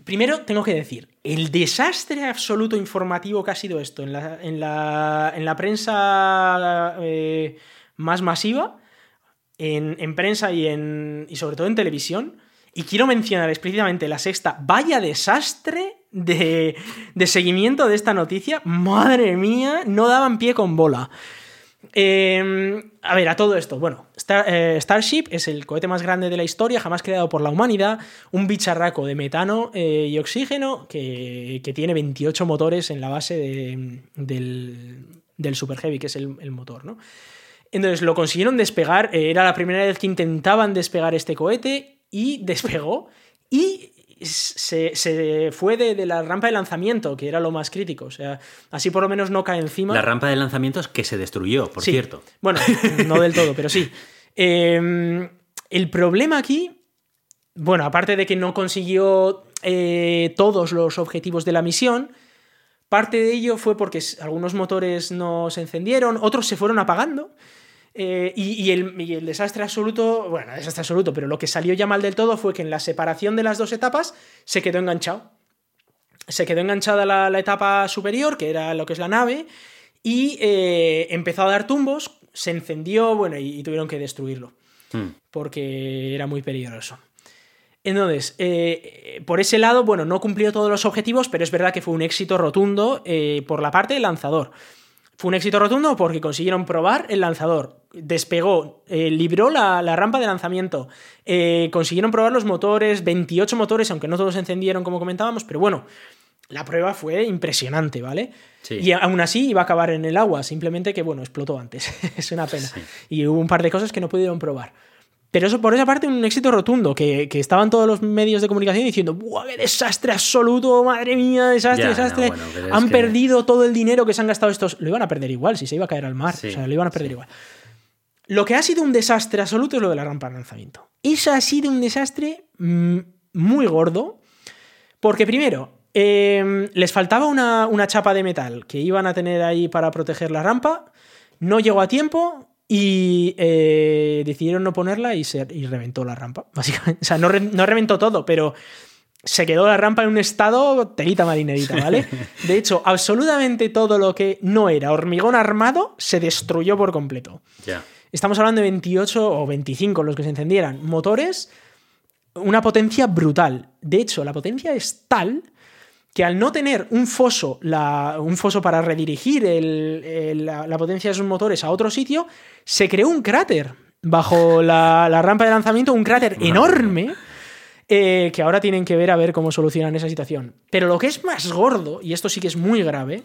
primero, tengo que decir, el desastre absoluto informativo que ha sido esto en la, en la, en la prensa eh, más masiva, en, en prensa y, en, y sobre todo en televisión, y quiero mencionar explícitamente la sexta, vaya desastre de, seguimiento de esta noticia, madre mía, no daban pie con bola. Em, a ver, a todo esto, bueno, eh, Starship es el cohete más grande de la historia, jamás creado por la humanidad, un bicharraco de metano eh, y oxígeno que, tiene 28 motores en la base del, Super Heavy, que es el, motor, ¿no? Entonces lo consiguieron despegar, eh, era la primera vez que intentaban despegar este cohete y despegó. Y se, fue de, la rampa de lanzamiento, que era lo más crítico. O sea, así por lo menos no cae encima. La rampa de lanzamiento es que se destruyó, por cierto. Bueno, no del todo, pero sí. Em, el problema aquí, bueno, aparte de que no consiguió eh, todos los objetivos de la misión, parte de ello fue porque algunos motores no se encendieron, otros se fueron apagando. Eh, y, el, desastre absoluto, bueno, desastre absoluto, pero lo que salió ya mal del todo fue que en la separación de las dos etapas se quedó enganchado. Se quedó enganchada la, etapa superior, que era lo que es la nave, y eh, empezó a dar tumbos, se encendió, bueno, y, tuvieron que destruirlo, hmm. porque era muy peligroso. Entonces, eh, por ese lado, bueno, no cumplió todos los objetivos, pero es verdad que fue un éxito rotundo por la parte del lanzador. Fue un éxito rotundo porque consiguieron probar el lanzador, despegó, eh, libró la, rampa de lanzamiento, eh, consiguieron probar los motores, 28 motores, aunque no todos encendieron como comentábamos, pero bueno, la prueba fue impresionante, ¿vale? Y aún así iba a acabar en el agua, simplemente que, bueno, explotó antes, es una pena. Y hubo un par de cosas que no pudieron probar. Pero eso por esa parte un éxito rotundo, que, estaban todos los medios de comunicación diciendo, ¡buah, qué desastre absoluto! ¡Madre mía, desastre, desastre! Han perdido todo el dinero que se han gastado estos. Lo iban a perder igual, si se iba a caer al mar. o sea, lo iban a perder igual. Lo que ha sido un desastre absoluto es lo de la rampa de lanzamiento. Eso ha sido un desastre mm, muy gordo, porque primero, em, les faltaba una, una chapa de metal que iban a tener ahí para proteger la rampa, no llegó a tiempo, y eh, decidieron no ponerla y, se, y reventó la rampa, básicamente. O sea, no, no, reventó todo, pero se quedó la rampa en un estado telita marinerita, ¿vale? De hecho, absolutamente todo lo que no era hormigón armado se destruyó por completo. Estamos hablando de 28 o 25 los que se encendieran. Motores, una potencia brutal. De hecho, la potencia es tal que al no tener un foso, un foso para redirigir la, potencia de sus motores a otro sitio, se creó un cráter bajo la, rampa de lanzamiento, un cráter enorme. Eh, que ahora tienen que ver a ver cómo solucionan esa situación. Pero lo que es más gordo, y esto sí que es muy grave,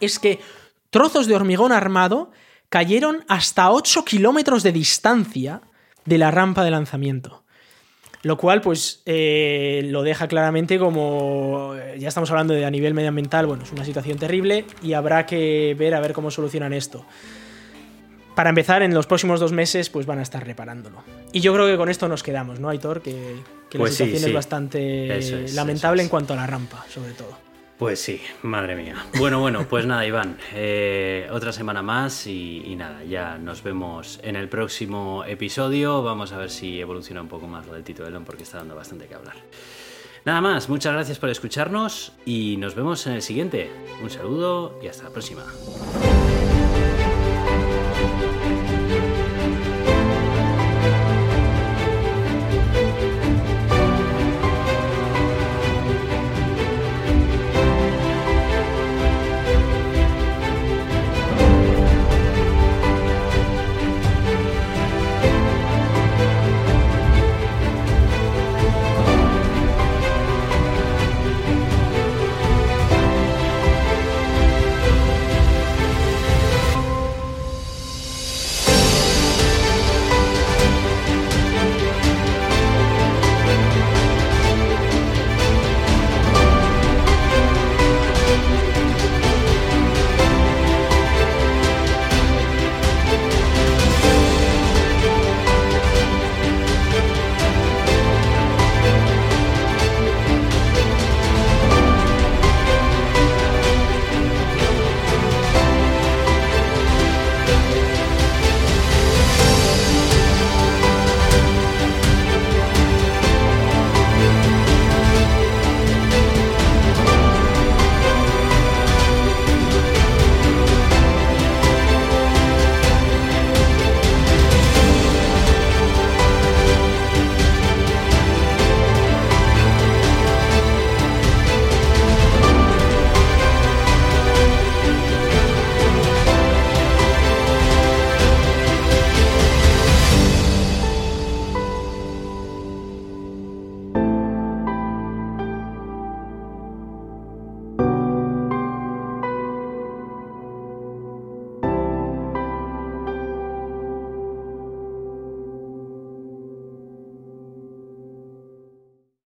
es que trozos de hormigón armado cayeron hasta 8 kilómetros de distancia de la rampa de lanzamiento. Lo cual, pues, eh, lo deja claramente como. Ya estamos hablando de a nivel medioambiental, bueno, es una situación terrible y habrá que ver a ver cómo solucionan esto. Para empezar, en los próximos dos meses, pues van a estar reparándolo. Y yo creo que con esto nos quedamos, ¿no, Aitor? Que, la pues situación es bastante lamentable en cuanto a la rampa, sobre todo. Pues sí, madre mía. Bueno, bueno, pues nada, Iván. Eh, otra semana más y, nada, ya nos vemos en el próximo episodio. Vamos a ver si evoluciona un poco más lo del Tito Elon porque está dando bastante que hablar. Nada más, muchas gracias por escucharnos y nos vemos en el siguiente. Un saludo y hasta la próxima.